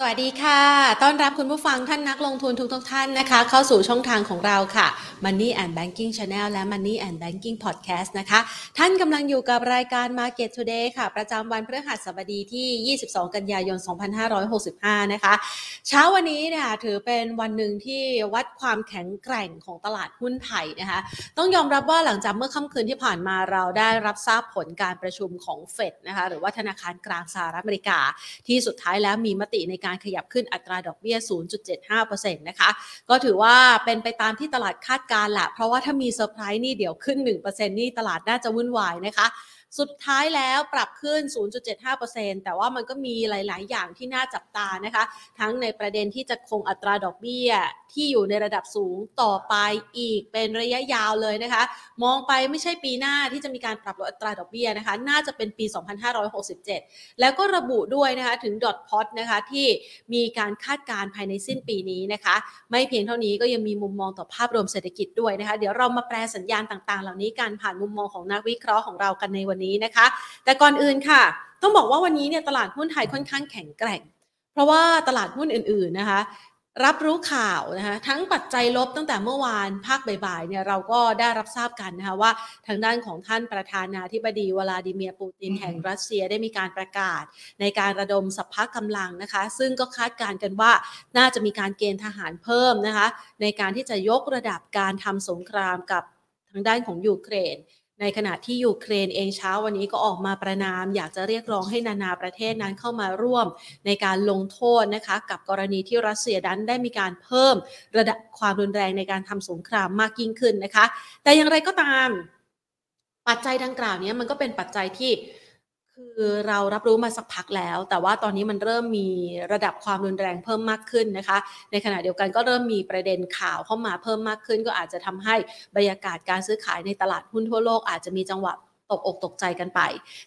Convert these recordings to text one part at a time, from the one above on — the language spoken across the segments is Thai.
สวัสดีค่ะ ต้อนรับคุณผู้ฟังท่านนักลงทุนทุกทุกท่านนะคะ เข้าสู่ช่องทางของเราค่ะ Money and Banking Channel และ Money and Banking Podcast นะคะ ท่านกำลังอยู่กับรายการ Market Today ค่ะ ประจำวันพฤหัสบดีที่ 22 กันยายน 2565 นะคะ เช้าวันนี้เนี่ยถือเป็นวันหนึ่งที่วัดความแข็งแกร่งของตลาดหุ้นไทยนะคะ ต้องยอมรับว่าหลังจากเมื่อค่ำคืนที่ผ่านมาเราได้รับทราบผลการประชุมของเฟดนะคะ หรือว่าธนาคารกลางสหรัฐอเมริกา ที่สุดท้ายแล้วมีมติในการขยับขึ้นอัตราดอกเบี้ย 0.75%นะคะ ก็ถือว่าเป็นไปตามที่ตลาดคาดการณ์แหละ เพราะว่าถ้ามีเซอร์ไพรส์นี่เดี๋ยวขึ้น 1%นี่ตลาดน่าจะวุ่นวายนะคะสุดท้ายแล้วปรับขึ้น 0.75%แต่ว่ามันก็มีหลาย ๆ อย่างที่น่าจับตานะคะ ทั้งในประเด็นที่จะคงอัตราดอกเบี้ยที่อยู่ในระดับสูงต่อไปอีกเป็นระยะยาวเลยนะคะ มองไปไม่ใช่ปีหน้าที่จะมีการปรับลดอัตราดอกเบี้ยนะคะ น่าจะเป็นปี 2567 แล้วก็ระบุด้วยนะคะถึงดอทพอตนะคะที่มีการคาดการณ์ภายในสิ้นปีนี้นะคะ ไม่เพียงเท่านี้ก็ยังมีมุมมองต่อภาพรวมเศรษฐกิจด้วยนะคะ เดี๋ยวเรามาแปลสัญญาณต่างๆ เหล่านี้กันผ่านมุมมองของนักวิเคราะห์ของเรากันในวันนี้นะคะ แต่ก่อนอื่นค่ะ ต้องบอกว่าวันนี้เนี่ยตลาดหุ้นไทยค่อนข้างแข็งแกร่ง เพราะว่าตลาดหุ้นอื่นๆนะคะ รับรู้ข่าวนะคะทั้งปัจจัยลบตั้งแต่เมื่อวานภาคบ่ายๆเนี่ยเราก็ได้รับทราบกันนะคะว่าทางด้านของท่านประธานาธิบดีวลาดิเมียร์ปูตินแห่งรัสเซียได้มีการประกาศ ในการระดมสรรพกำลังนะคะ ซึ่งก็คาดการณ์กันว่าน่าจะมีการเกณฑ์ทหารเพิ่มนะคะ ในการที่จะยกระดับการทำสงครามกับทางด้านของยูเครน ในขณะที่ยูเครนเองเช้าวันนี้ก็ออกมาประณาม อยากจะเรียกร้องให้นานาประเทศนั้นเข้ามาร่วมในการลงโทษนะคะ กับกรณีที่รัสเซียนั้นได้มีการเพิ่มระดับความรุนแรงในการทำสงครามมากยิ่งขึ้นนะคะ แต่อย่างไรก็ตาม ปัจจัยดังกล่าวนี้มันก็เป็นปัจจัยที่ คือเรารับรู้มาสักพักแล้ว แต่ว่าตอนนี้มันเริ่มมีระดับความรุนแรงเพิ่มมากขึ้นนะคะ ในขณะเดียวกันก็เริ่มมีประเด็นข่าวเข้ามาเพิ่มมากขึ้น ก็อาจจะทำให้บรรยากาศการซื้อขายในตลาดหุ้นทั่วโลกอาจจะมีจังหวะ ตกอกตกใจกันไป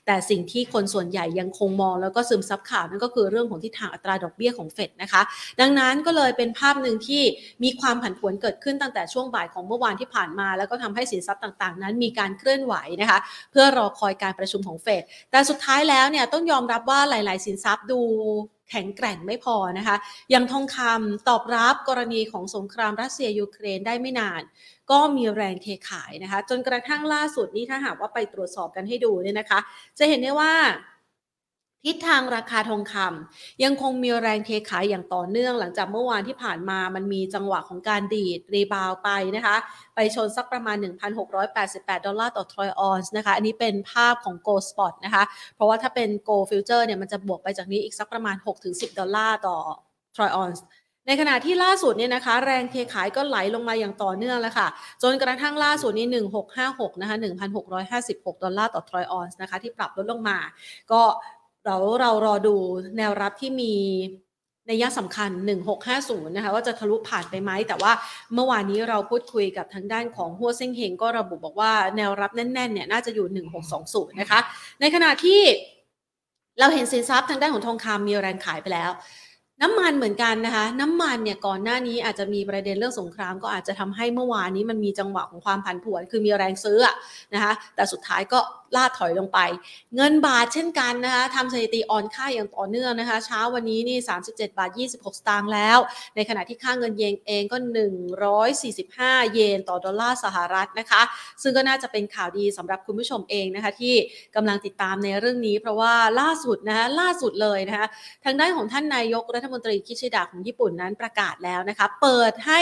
แต่สิ่งที่คนส่วนใหญ่ยังคงมองแล้วก็ซึมซับข่าวนั่นก็คือเรื่องของทิศทางอัตราดอกเบี้ยของเฟดนะคะ ดังนั้นก็เลยเป็นภาพหนึ่งที่มีความผันผวนเกิดขึ้นตั้งแต่ช่วงบ่ายของเมื่อวานที่ผ่านมา แล้วก็ทำให้สินทรัพย์ต่างๆ นั้นมีการเคลื่อนไหวนะคะ เพื่อรอคอยการประชุมของเฟดแต่สุดท้ายแล้วเนี่ยต้องยอมรับว่าหลาย ๆ สินทรัพย์ดู แข็งแกร่งไม่พอนะคะ ยังทองคำตอบรับกรณีของสงครามรัสเซียยูเครนได้ไม่นาน ก็มีแรงเทขายนะคะ จนกระทั่งล่าสุดนี้ถ้าหากว่าไปตรวจสอบกันให้ดูเนี่ยนะคะ จะเห็นได้ว่า ทิศทางราคาทองคำยังคงมีแรงเทขายอย่างต่อเนื่องหลังจากเมื่อวานที่ผ่านมามันมีจังหวะของการดีด rebound ไปนะคะ ไปชนสักประมาณ 1,688 ดอลลาร์ต่อทรอยออนซ์นะคะ อันนี้เป็นภาพของ Gold Spot นะคะ เพราะว่าถ้าเป็น Gold Future เนี่ยมันจะบวกไปจากนี้อีกสักประมาณ 6-10 ดอลลาร์ต่อทรอยออนซ์ในขณะที่ล่าสุดเนี่ยนะคะ แรงเทขายก็ไหลลงมาอย่างต่อเนื่องแล้วค่ะ จนกระทั่งล่าสุดนี้ 1656 นะคะ 1,656 ดอลลาร์ต่อทรอยออนซ์นะคะ ที่ปรับลดลงมา ก็ เราเรารอดูแนวรับที่มีนัยยะสำคัญ 1650 นะคะว่าจะทะลุผ่านไปไหม แต่ว่าเมื่อวานนี้เราพูดคุยกับทางด้านของฮั่วเซ่งเฮงก็ระบุบอกว่าแนวรับแน่นๆเนี่ยน่าจะอยู่ 1620 นะคะ ในขณะที่เราเห็นสินทรัพย์ทางด้านของทองคำมีแรงขายไปแล้ว น้ำมันเหมือนกันนะคะน้ำมันเนี่ยก่อนหน้านี้อาจจะมีประเด็นเรื่องสงคราม ก็อาจจะทำให้เมื่อวานนี้มันมีจังหวะของความผันผวน คือมีแรงซื้อนะคะแต่สุดท้ายก็ ล่าถอยลงไป เงินบาทเช่นกันนะคะทำสถิติอ่อนค่าอย่างต่อเนื่องนะคะ เช้าวันนี้นี่ 37 บาท 26 สตางค์แล้ว ในขณะที่ค่าเงินเยนเองก็ 145 เยนต่อดอลลาร์สหรัฐนะคะ ซึ่งก็น่าจะเป็นข่าวดีสำหรับคุณผู้ชมเองนะคะ ที่กำลังติดตามในเรื่องนี้ เพราะว่าล่าสุดนะคะล่าสุดเลยนะคะทางด้านของท่านนายกรัฐมนตรีคิชิดะของญี่ปุ่นนั้นประกาศแล้วนะคะ เปิดให้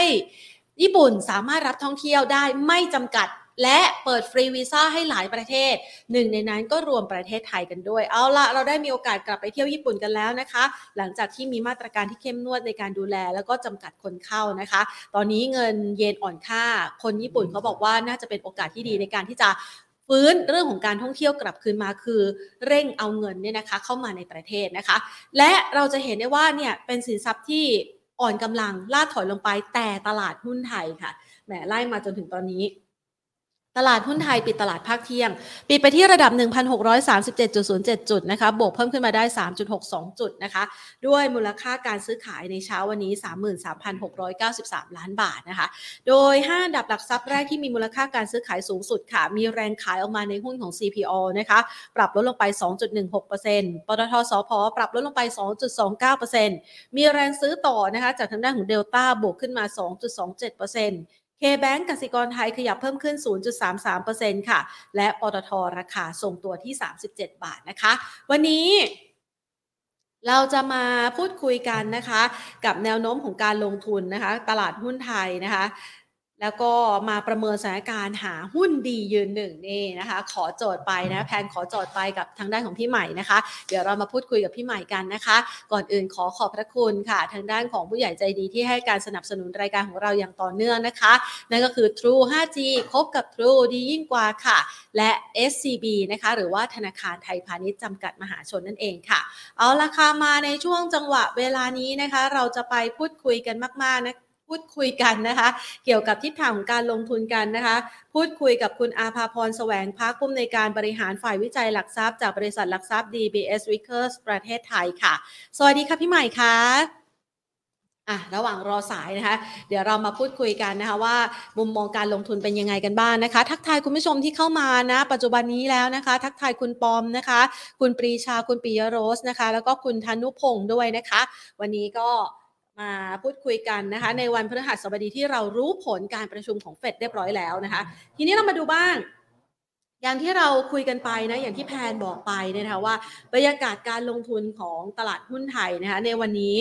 ญี่ปุ่นสามารถรับท่องเที่ยวได้ไม่จำกัด และเปิดฟรีวีซ่าให้หลายประเทศ หนึ่งในนั้นก็รวมประเทศไทยกันด้วย เอาละเราได้มีโอกาสกลับไปเที่ยวญี่ปุ่นกันแล้วนะคะ หลังจากที่มีมาตรการที่เข้มงวดในการดูแล แล้วก็จำกัดคนเข้านะคะ ตอนนี้เงินเยนอ่อนค่า คนญี่ปุ่นเขาบอกว่าน่าจะเป็นโอกาสที่ดีในการที่จะฟื้นเรื่องของการท่องเที่ยวกลับคืนมาคือเร่งเอาเงินเนี่ยนะคะเข้ามาในประเทศนะคะ และเราจะเห็นได้ว่าเนี่ยเป็นสินทรัพย์ที่อ่อนกำลังล่าถอยลงไปแต่ตลาดหุ้นไทยค่ะแหมไล่มาจนถึงตอนนี้ ตลาดหุ้นไทยปิดตลาดภาคเที่ยง ปิดไปที่ระดับ 1,637.07 จุดนะคะ บวกเพิ่มขึ้นมาได้ 3.62 จุดนะคะ ด้วยมูลค่าการซื้อขายในเช้าวันนี้ 33,693 ล้านบาทนะคะ โดย 5 ดับหลักทรัพย์แรกที่มีมูลค่าการซื้อขายสูงสุดค่ะ มีแรงขายออกมาในหุ้นของ CPO นะคะ ปรับลดลงไป 2.16%ปตทสพปรับลดลงไป 2.29%มีแรงซื้อต่อนะคะ จากทางด้านของเดลต้าบวกขึ้นมา 2.27% K-Bank กสิกรไทยขยับเพิ่มขึ้น 0.33%ค่ะ และปตทราคาทรงตัวที่ 37 บาทนะคะ วันนี้เราจะมาพูดคุยกันนะคะ กับแนวโน้มของการลงทุนนะคะ ตลาดหุ้นไทยนะคะ แล้วก็มาประเมินสถานการณ์หาหุ้นดียืนหนึ่งนี่นะคะ ขอโจทย์ไปนะแพนขอโจทย์ไปกับทางด้านของพี่ใหม่นะคะ เดี๋ยวเรามาพูดคุยกับพี่ใหม่กันนะคะ ก่อนอื่นขอขอบพระคุณค่ะ ทางด้านของผู้ใหญ่ใจดีที่ให้การสนับสนุนรายการของเราอย่างต่อเนื่องนะคะ นั่นก็คือ True 5G คบกับ True ดียิ่งกว่าค่ะ และ SCB นะคะ หรือว่าธนาคารไทยพาณิชย์จำกัดมหาชนนั่นเองค่ะ เอาราคามาในช่วงจังหวะเวลานี้นะคะ เราจะไปพูดคุยกันมากๆนะ พูดคุยกันนะคะ เกี่ยวกับทิศทางของการลงทุนกันนะคะ พูดคุยกับคุณอาภาพรแสวงพักผู้อำนวยการบริหารฝ่ายวิจัยหลักทรัพย์จากบริษัทหลักทรัพย์ DBS Vickers ประเทศไทยค่ะ สวัสดีค่ะพี่ใหม่ค่ะอะระหว่างรอสายนะคะ เดี๋ยวเรามาพูดคุยกันนะคะว่ามุมมองการลงทุนเป็นยังไงกันบ้างนนะคะ ทักทายคุณผู้ชมที่เข้ามานะ ปัจจุบันนี้แล้วนะคะ ทักทายคุณปอมนะคะ คุณปรีชาคุณปิยโรสนะคะ แล้วก็คุณธนุพงศ์ด้วยนะคะ วันนี้ก็ มาพูดคุยกันนะคะในวันพฤหัสบดีที่เรารู้ผลการประชุมของเฟดเรียบร้อยแล้วนะคะ ทีนี้เรามาดูบ้าง อย่างที่เราคุยกันไปนะอย่างที่แพนบอกไปนะคะว่าบรรยากาศการลงทุนของตลาดหุ้นไทยนะคะในวันนี้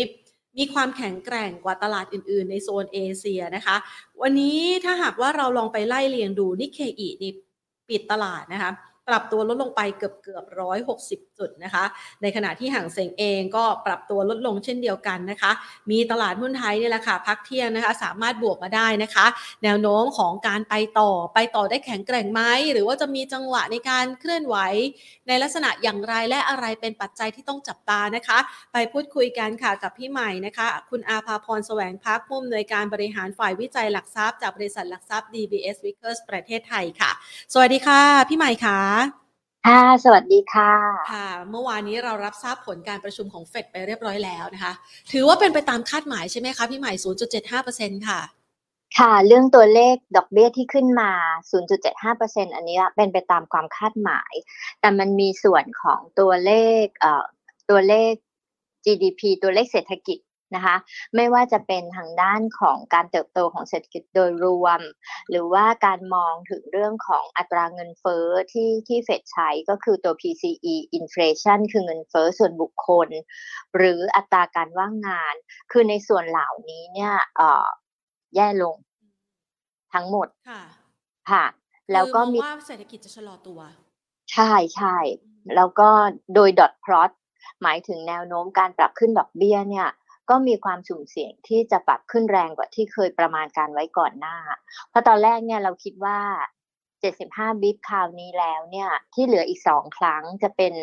มีความแข็งแกร่งกว่าตลาดอื่น ๆ ในโซนเอเชียนะคะ วันนี้ถ้าหากว่าเราลองไปไล่เรียงดูนิเคอีนี่ปิดตลาดนะคะ ปรับตัวลดลงไปเกือบเกือบร้อยหกสิบจุดนะคะ ในขณะที่ห่างเสงเองก็ปรับตัวลดลงเช่นเดียวกันนะคะ มีตลาดหุ้นไทยนี่แหละค่ะพักเที่ยงนะคะ สามารถบวกมาได้นะคะ แนวโน้มของการไปต่อไปต่อได้แข็งแกร่งไหมหรือว่าจะมีจังหวะในการเคลื่อนไหว ในลักษณะอย่างไรและอะไรเป็นปัจจัยที่ต้องจับตานะคะ ไปพูดคุยกันค่ะกับพี่ใหม่นะคะ คุณอาภาพรแสวงพักผู้อำนวยการบริหารฝ่ายวิจัยหลักทรัพย์จากบริษัทหลักทรัพย์ DBS Vickers ประเทศไทยค่ะ สวัสดีค่ะ พี่ใหม่ค่ะ ค่ะ สวัสดีค่ะค่ะ เมื่อวานนี้เรารับทราบผลการประชุมของเฟดไปเรียบร้อยแล้วนะคะ ถือว่าเป็นไปตามคาดหมายใช่ไหมคะ พี่ใหม่ 0.75%ค่ะ ค่ะ เรื่องตัวเลขดอกเบี้ยที่ขึ้นมา 0.75%อันนี้เป็นไปตามความคาดหมาย แต่มันมีส่วนของตัวเลขเอ่อตัวเลข GDP ตัวเลขเศรษฐกิจ นะคะ ไม่ว่าจะเป็นทางด้านของการเติบโตของเศรษฐกิจโดยรวม หรือว่าการมองถึงเรื่องของอัตราเงินเฟ้อที่ที่เฟดใช้ก็คือตัว PCE inflation คือเงินเฟ้อส่วนบุคคล หรืออัตราการว่างงาน คือในส่วนเหล่านี้เนี่ยเอ่อแย่ลงทั้งหมดค่ะค่ะ แล้วก็มีว่าเศรษฐกิจจะชะลอตัว ใช่ใช่แล้วก็โดยดอทพลอตหมายถึงแนวโน้มการปรับขึ้นดอกเบี้ยเนี่ย ก็มีความสุ่มเสี่ยงที่จะปรับขึ้นแรงกว่าที่เคยประมาณการไว้ก่อนหน้า เพราะตอนแรกเนี่ยเราคิดว่า 75 บิตคราวนี้แล้วเนี่ยที่เหลืออีก 2 ครั้งจะเป็น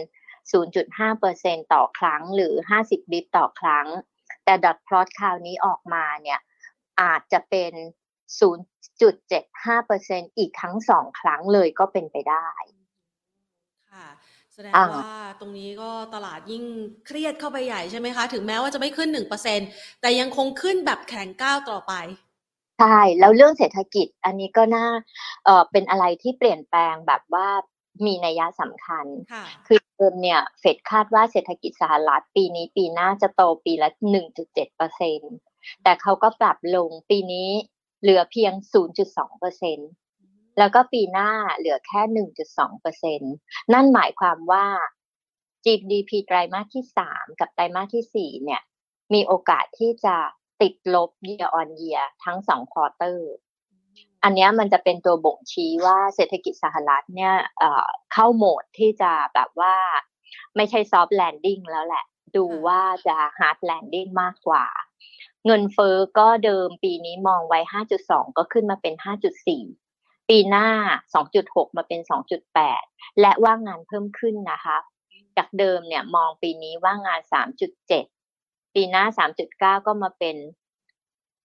0.5%ต่อครั้งหรือ 50 บิตต่อครั้ง แต่ดอทพลอตคราวนี้ออกมาเนี่ยอาจจะเป็น 0.75%อีกทั้งสองครั้งเลยก็เป็นไปได้ ค่ะ แสดงว่าตรงนี้ก็ตลาดยิ่งเครียดเข้าไปใหญ่ใช่ไหมคะ ถึงแม้ว่าจะไม่ขึ้นหนึ่งเปอร์เซ็นแต่ยังคงขึ้นแบบแข็งก้าวต่อไป ใช่แล้วเรื่องเศรษฐกิจอันนี้ก็น่าเอ่อเป็นอะไรที่เปลี่ยนแปลงแบบว่ามีนัยสำคัญคือเดิมเนี่ยเฟดคาดว่าเศรษฐกิจสหรัฐปีนี้ปีหน้าจะโตปีละ 1.7เปอร์เซ็นแต่เขาก็ปรับลงปีนี้เหลือเพียง 0.2เปอร์เซ็นต์ แล้วก็ปีหน้าเหลือแค่ 1.2%นั่นหมายความว่า GDP ไตรมาสที่ 3 กับไตรมาสที่ 4 เนี่ย มีโอกาสที่จะติดลบ year on year ทั้งสองควอเตอร์ อันนี้มันจะเป็นตัวบ่งชี้ว่าเศรษฐกิจสหรัฐเนี่ยเข้าโหมดที่จะแบบว่าไม่ใช่ soft landing แล้วแหละ ดูว่าจะ hard landing มากกว่า เงินเฟอ้อก็เดิมปีนี้มองไว้ 5.2 ก็ขึ้นมาเป็น 5.4 ปีหน้า 2.6 มาเป็น 2.8 และว่างงานเพิ่มขึ้นนะคะ จากเดิมเนี่ยมองปีนี้ว่างงาน 3.7 ปีหน้า 3.9 ก็มาเป็น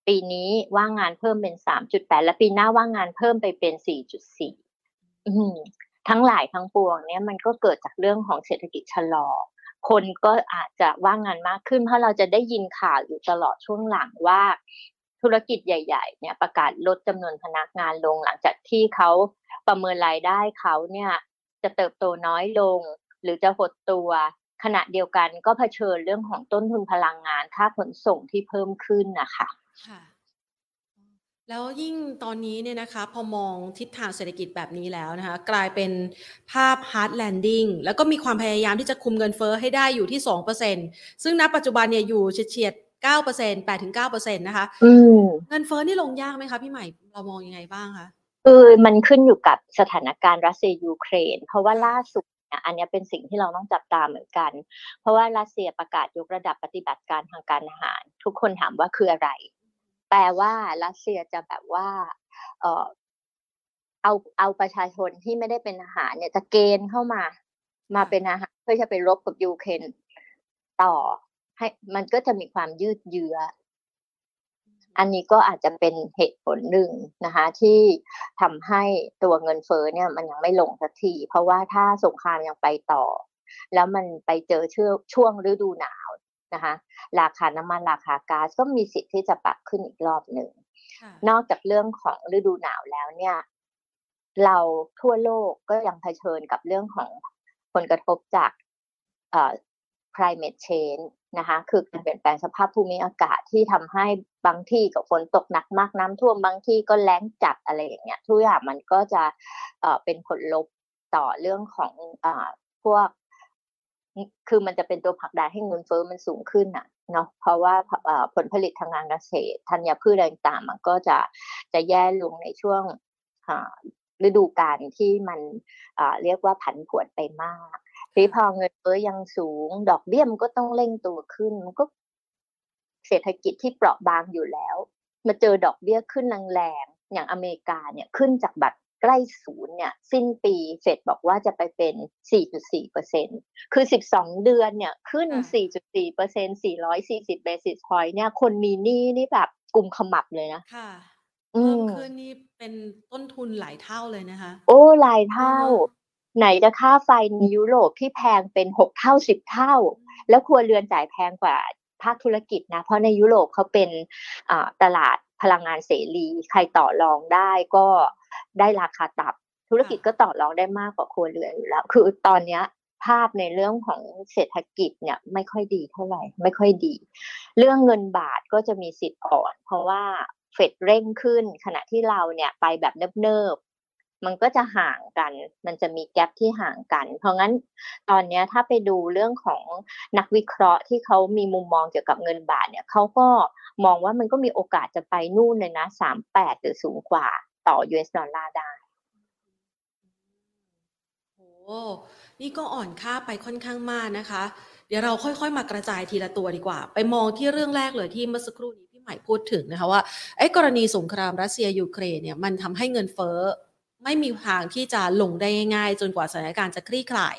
ปีนี้ว่างงานเพิ่มเป็น 3.8 และปีหน้าว่างงานเพิ่มไปเป็น 4.4 ทั้งหลายทั้งปวงเนี่ยมันก็เกิดจากเรื่องของเศรษฐกิจชะลอคนก็อาจจะว่างงานมากขึ้น เพราะเราจะได้ยินข่าวอยู่ตลอดช่วงหลังว่า ธุรกิจใหญ่ ๆ เนี่ยประกาศลดจำนวนพนักงานลง หลังจากที่เขาประเมินรายได้เขาเนี่ยจะเติบโตน้อยลง หรือจะหดตัว ขณะเดียวกันก็เผชิญเรื่องของต้นทุนพลังงานค่าขนส่งที่เพิ่มขึ้นนะคะค่ะแล้วยิ่งตอนนี้เนี่ยนะคะพอมองทิศทางเศรษฐกิจแบบนี้แล้วนะคะกลายเป็นภาพ hard landing แล้วก็มีความพยายามที่จะคุมเงินเฟอ้อให้ได้อยู่ที่ 2%ซึ่งณปัจจุบันเนี่ยอยู่เฉียด เก้าเปอร์เซ็นแปดถึงเก้าเปอร์เซ็นต์นะคะเงินเฟ้อนี่ลงยากไหมคะพี่ใหม่เรามองยังไงบ้างคะคือมันขึ้นอยู่กับสถานการณ์รัสเซียยูเครน เพราะว่าล่าสุดเนี่ยอันนี้เป็นสิ่งที่เราต้องจับตาเหมือนกัน เพราะว่ารัสเซียประกาศยกระดับปฏิบัติการทางการอาหาร ทุกคนถามว่าคืออะไร แปลว่ารัสเซียจะแบบว่า เออเอาเอาประชาชนที่ไม่ได้เป็นอาหารเนี่ยจะเกณฑ์เข้ามา มาเป็นอาหารเพื่อจะไปรบกับยูเครนต่อ ให้มันก็จะมีความยืดเยื้อ อันนี้ก็อาจจะเป็นเหตุผลหนึ่งนะคะ ที่ทำให้ตัวเงินเฟ้อเนี่ย มันยังไม่ลงสักที เพราะว่าถ้าสงครามยังไปต่อ แล้วมันไปเจอช่วงช่วงฤดูหนาวนะคะ ราคาน้ำมันราคาก๊าซก็มีสิทธิ์ที่จะปรับขึ้นอีกรอบหนึ่งนอกจากเรื่องของฤดูหนาวแล้วเนี่ย เราทั่วโลกก็ยังเผชิญกับเรื่องของผลกระทบจาก climate change นะคะ คือการเปลี่ยนแปลงสภาพภูมิอากาศที่ทำให้บางที่กับฝนตกหนักมากน้ำท่วมบางที่ก็แล้งจัดอะไรอย่างเงี้ยทุกอย่างมันก็จะเอ่อเป็นผลลบต่อเรื่องของอ่าพวก คือมันจะเป็นตัวผลักดันให้เงินเฟ้อมันสูงขึ้นอะเนาะเพราะว่าผลผลิตทางการเกษตรธัญพืชอะไรต่างมันก็จะจะแย่ลงในช่วงฤดูกาลที่มันเรียกว่าผันผวนไปมาก ทีพอเงินเฟ้อยังสูง ดอกเบี้ยมันก็ต้องเร่งตัวขึ้นมันก็ เศรษฐกิจที่เปราะบางอยู่แล้ว มาเจอดอกเบี้ยขึ้นแรงๆอย่างอเมริกาเนี่ยขึ้นจากแบบใกล้ศูนย์เนี่ย สิ้นปีเฟดบอกว่าจะไปเป็น 4.4เปอร์เซ็นคือ 12 เดือนเนี่ย ขึ้น 4.4เปอร์เซ็น440 basis point เนี่ย คนมีหนี้นี่แบบกลุ่มขมับเลยนะค่ะเพิ่มขึ้นนี่เป็นต้นทุนหลายเท่าเลยนะคะ โอ้หลายเท่า ไหนจะค่าไฟในยุโรปที่แพงเป็นหกเท่าสิบเท่า แล้วครัวเรือนจ่ายแพงกว่าภาคธุรกิจนะ เพราะในยุโรปเขาเป็นตลาดพลังงานเสรี ใครต่อรองได้ก็ได้ราคาตับธุรกิจก็ต่อรองได้มากกว่าครัวเรือนอยู่แล้ว คือตอนนี้ภาพในเรื่องของเศรษฐกิจเนี่ยไม่ค่อยดีเท่าไหร่ ไม่ค่อยดี เรื่องเงินบาทก็จะมีสิทธิ์อ่อน เพราะว่าเฟดเร่งขึ้นขณะที่เราเนี่ยไปแบบเนิบ มันก็จะห่างกัน มันจะมีแกลบที่ห่างกัน เพราะงั้นตอนนี้ถ้าไปดูเรื่องของนักวิเคราะห์ที่เขามีมุมมองเกี่ยวกับเงินบาทเนี่ยเขาก็มองว่ามันก็มีโอกาสจะไปนู่นเลยนะสามแปดหรือสูงกว่าต่อ US ดอลลาร์ได้โอ้นี่ก็อ่อนค่าไปค่อนข้างมากนะคะ เดี๋ยวเราค่อยๆ มากระจายทีละตัวดีกว่า ไปมองที่เรื่องแรกเลยที่เมื่อสักครู่นี้พี่ใหม่พูดถึงนะคะว่าไอ้กรณีสงครามรัสเซียยูเครนเนี่ยมันทำให้เงินเฟ้อ ไม่มีทางที่จะลงได้ง่ายจนกว่าสถานการณ์จะคลี่คลาย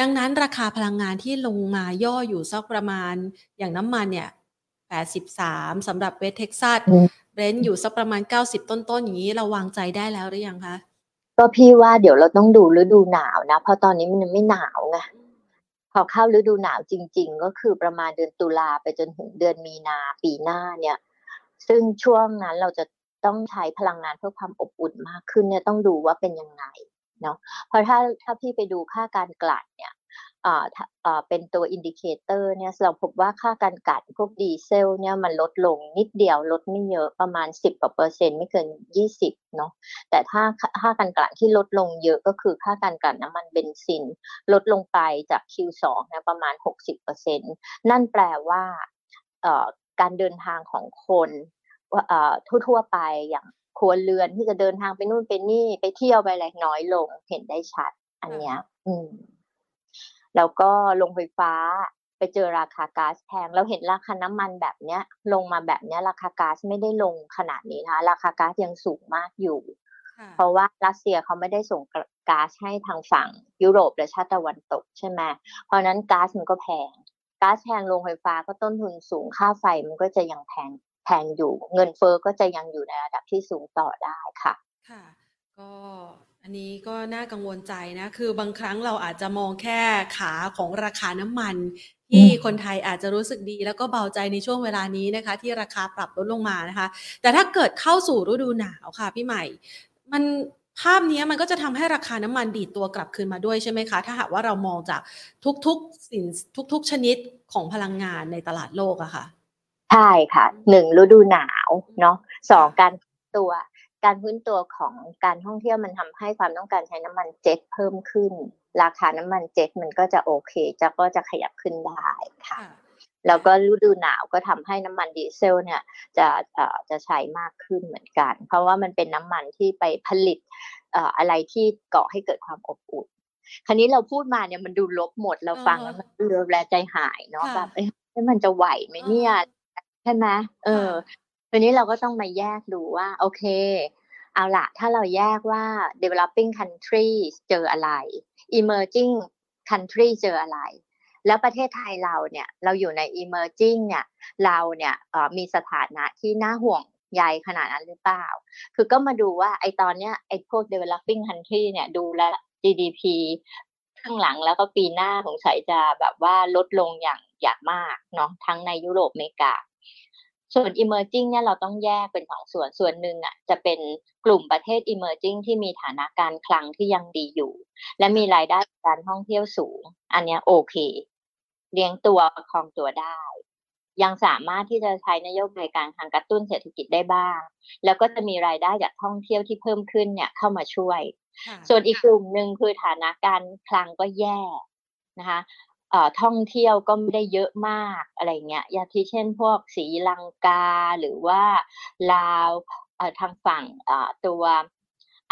ดังนั้นราคาพลังงานที่ลงมาย่ออยู่สักประมาณอย่างน้ำมันเนี่ย 83สำหรับ West Texas Brent อยู่สักประมาณ 90 ต้นๆ อย่างนี้เราวางใจได้แล้วหรือยังคะ ก็พี่ว่าเดี๋ยวเราต้องดูฤดูหนาวนะ เพราะตอนนี้มันไม่หนาวไงพอเข้าฤดูหนาวจริง ๆ ก็คือประมาณเดือนตุลาไปจนถึงเดือนมีนาปีหน้าเนี่ย ซึ่งช่วงนั้นเราจะ ต้องใช้พลังงานเพื่อความอบอุ่นมากขึ้นเนี่ยต้องดูว่าเป็นยังไงเนาะเพราะถ้าถ้าพี่ไปดูค่าการกลั่นเนี่ยอ่าอ่าเป็นตัว indicator เนี่ยเราพบว่าค่าการกลั่นพวกดีเซลเนี่ยมันลดลงนิดเดียวลดไม่เยอะประมาณ 10กว่าเปอร์เซ็นต์ไม่เกิน 20เนาะแต่ถ้าค่าการกลั่นที่ลดลงเยอะก็คือค่าการกลั่นน้ำมันเบนซิน ลดลงไปจาก Q2 นะประมาณ 60เปอร์เซ็นต์นั่นแปลว่าการเดินทางของคน ทั่วๆไปอย่างครัวเรือนที่จะเดินทางไปนู่นไปนี่ไปเที่ยวไปอะไรน้อยลงเห็นได้ชัด อันเนี้ย อืม แล้วก็ลงไฟฟ้าไปเจอราคาก๊าซแพงเราเห็นราคาน้ำมันแบบเนี้ย ลงมาแบบเนี้ย ราคาก๊าซไม่ได้ลงขนาดนี้นะราคาก๊าซยังสูงมากอยู่ เพราะว่ารัสเซียเขาไม่ได้ส่งก๊าซให้ทางฝั่งยุโรปและชาติตะวันตกใช่ไหมเพราะนั้นก๊าซมันก็แพงก๊าซแพงโรงไฟฟ้าก็ต้นทุนสูงค่าไฟมันก็จะยังแพงแพ งอยู่ เงินเฟอ้อก็จะยังอยู่ในระดับที่สูงต่อได้ค่ะ ค่ะ ก็อันนี้ก็น่ากังวลใจนะ คือบางครั้งเราอาจจะมองแค่ขาของราคาน้ำมัน ที่คนไทยอาจจะรู้สึกดี แล้วก็เบาใจในช่วงเวลานี้นะคะ ที่ราคาปรับลดลงมานะคะ แต่ถ้าเกิดเข้าสู่ฤดูหนาวค่ะ พี่ใหม่ มันภาพนี้มันก็จะทำให้ราคาน้ำมันดีดตัวกลับคืนมาด้วยใช่ไหมคะ ถ้าหากว่าเรามองจากทุกๆสินทุก ๆ ชนิดของพลังงานในตลาดโลกอะค่ะ ใช่ค่ะหนึ่งฤดูหนาวเนาะสองการตัว การพื้นตัวของการท่องเที่ยวมันทำให้ความต้องการใช้น้ำมันเจ็ตเพิ่มขึ้น ราคาน้ำมันเจ็ตมันก็จะโอเค จะก็จะขยับขึ้นได้ค่ะ แล้วก็ฤดูหนาวก็ทำให้น้ำมันดีเซลเนี่ยจะจะใช้มากขึ้นเหมือนกัน เพราะว่ามันเป็นน้ำมันที่ไปผลิตอะไรที่เกาะให้เกิดความอบอุ่นคราวนี้เราพูดมาเนี่ยมันดูลบหมดเราฟังแล้วมันเรือแลใจหายเนาะแบบเอ๊ะมันจะไหวไหมเนี่ย ใช่ไหมเออ ทีนี้เราก็ต้องมาแยกดูว่า โอเค เอาละถ้าเราแยกว่า developing country เจออะไร emerging country เจออะไร แล้วประเทศไทยเราเนี่ย เราอยู่ใน emerging เนี่ย เราเนี่ยมีสถานะที่น่าห่วงใหญ่ขนาดนั้นหรือเปล่า คือก็มาดูว่าไอตอนเนี้ยไอพวก developing country เนี่ยดูแล GDP ข้างหลังแล้วก็ปีหน้าของใส่จะแบบว่าลดลงอย่างอย่างมากเนาะทั้งในยุโรปอเมริกา ส่วน emerging เนี่ยเราต้องแยกเป็นสองส่วนส่วนหนึ่งอะจะเป็นกลุ่มประเทศ emerging ที่มีฐานะการคลังที่ยังดีอยู่ และมีรายได้การท่องเที่ยวสูง อันนี้โอเค เลี้ยงตัวประคองตัวได้ ยังสามารถที่จะใช้นโยบายการทางกระตุ้นเศรษฐกิจได้บ้าง แล้วก็จะมีรายได้จากท่องเที่ยวที่เพิ่มขึ้นเนี่ยเข้ามาช่วย ส่วนอีกกลุ่มหนึ่งคือฐานะการคลังก็แย่นะคะ ท่องเที่ยวก็ไม่ได้เยอะมากอะไรเงี้ยอย่างที่เช่นพวกสีลังกาหรือว่าลาวทางฝั่งตัว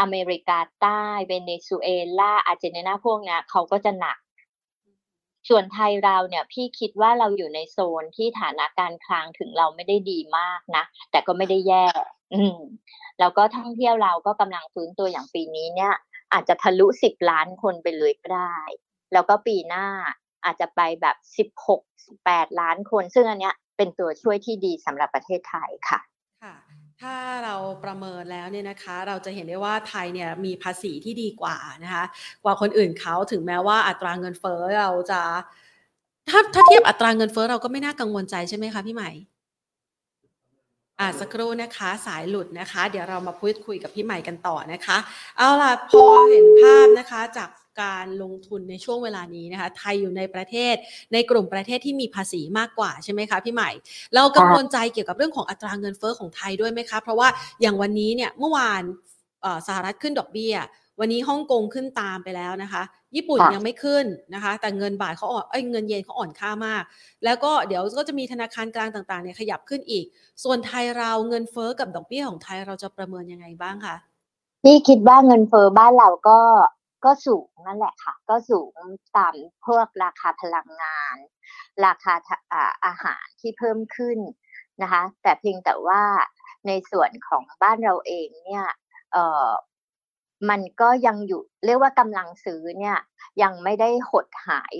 อเมริกาใต้เวเนซุเอลาอาร์เจนตินาพวกเนี้ยเขาก็จะหนัก ส่วนไทยเราเนี่ยพี่คิดว่าเราอยู่ในโซนที่ฐานะการคลังถึงเราไม่ได้ดีมากนะ แต่ก็ไม่ได้แย่ อืมแล้วก็ท่องเที่ยวเราก็กำลังฟื้นตัวอย่างปีนี้เนี่ย อาจจะทะลุสิบล้านคนไปเลยก็ได้ แล้วก็ปีหน้า อาจจะไปแบบสิบหกแปดล้านคน ซึ่งอันเนี้ยเป็นตัวช่วยที่ดีสำหรับประเทศไทยค่ะค่ะถ้าเราประเมินแล้วเนี่ยนะคะ เราจะเห็นได้ว่าไทยเนี่ยมีภาษีที่ดีกว่านะคะกว่าคนอื่นเขาถึงแม้ว่าอัตราเงินเฟ้อเราจะถ้าถ้าเทียบอัตราเงินเฟ้อเราก็ไม่น่ากังวลใจใช่ไหมคะพี่ใหม่อ่าสักครู่นะคะสายหลุดนะคะ เดี๋ยวเรามาพูดคุยกับพี่ใหม่กันต่อนะคะ เอาล่ะพอเห็นภาพนะคะจาก การลงทุนในช่วงเวลานี้นะคะไทยอยู่ในประเทศในกลุ่มประเทศที่มีภาษีมากกว่าใช่ไหมคะพี่ใหม่ เรากังวลใจเกี่ยวกับเรื่องของอัตราเงินเฟอ้อของไทยด้วยไหมคะ เพราะว่าอย่างวันนี้เนี่ยเมื่อวานสหรัฐขึ้นดอกเบี้ย วันนี้ฮ่องกงขึ้นตามไปแล้วนะคะ ญี่ปุ่นยังไม่ขึ้นนะคะ แต่เงินบาทเขาอ่อนเอ้ยเงินเยนเขาอ่อนค่ามาก แล้วก็เดี๋ยวก็จะมีธนาคารกลางต่างๆเนี่ยขยับขึ้นอีก ส่วนไทยเราเงินเฟอ้อกับดอกเบี้ยของไทยเราจะประเมินยังไงบ้างคะพี่คิดว่าเงินเฟอ้อบ้านเราก็ ก็สูงนั่นแหละค่ะ ก็สูงตามพวกราคาพลังงาน ราคาอาหารที่เพิ่มขึ้นนะคะ แต่เพียงแต่ว่าในส่วนของบ้านเราเองเนี่ยเออมันก็ยังอยู่เรียกว่ากำลังซื้อเนี่ยยังไม่ได้หดหาย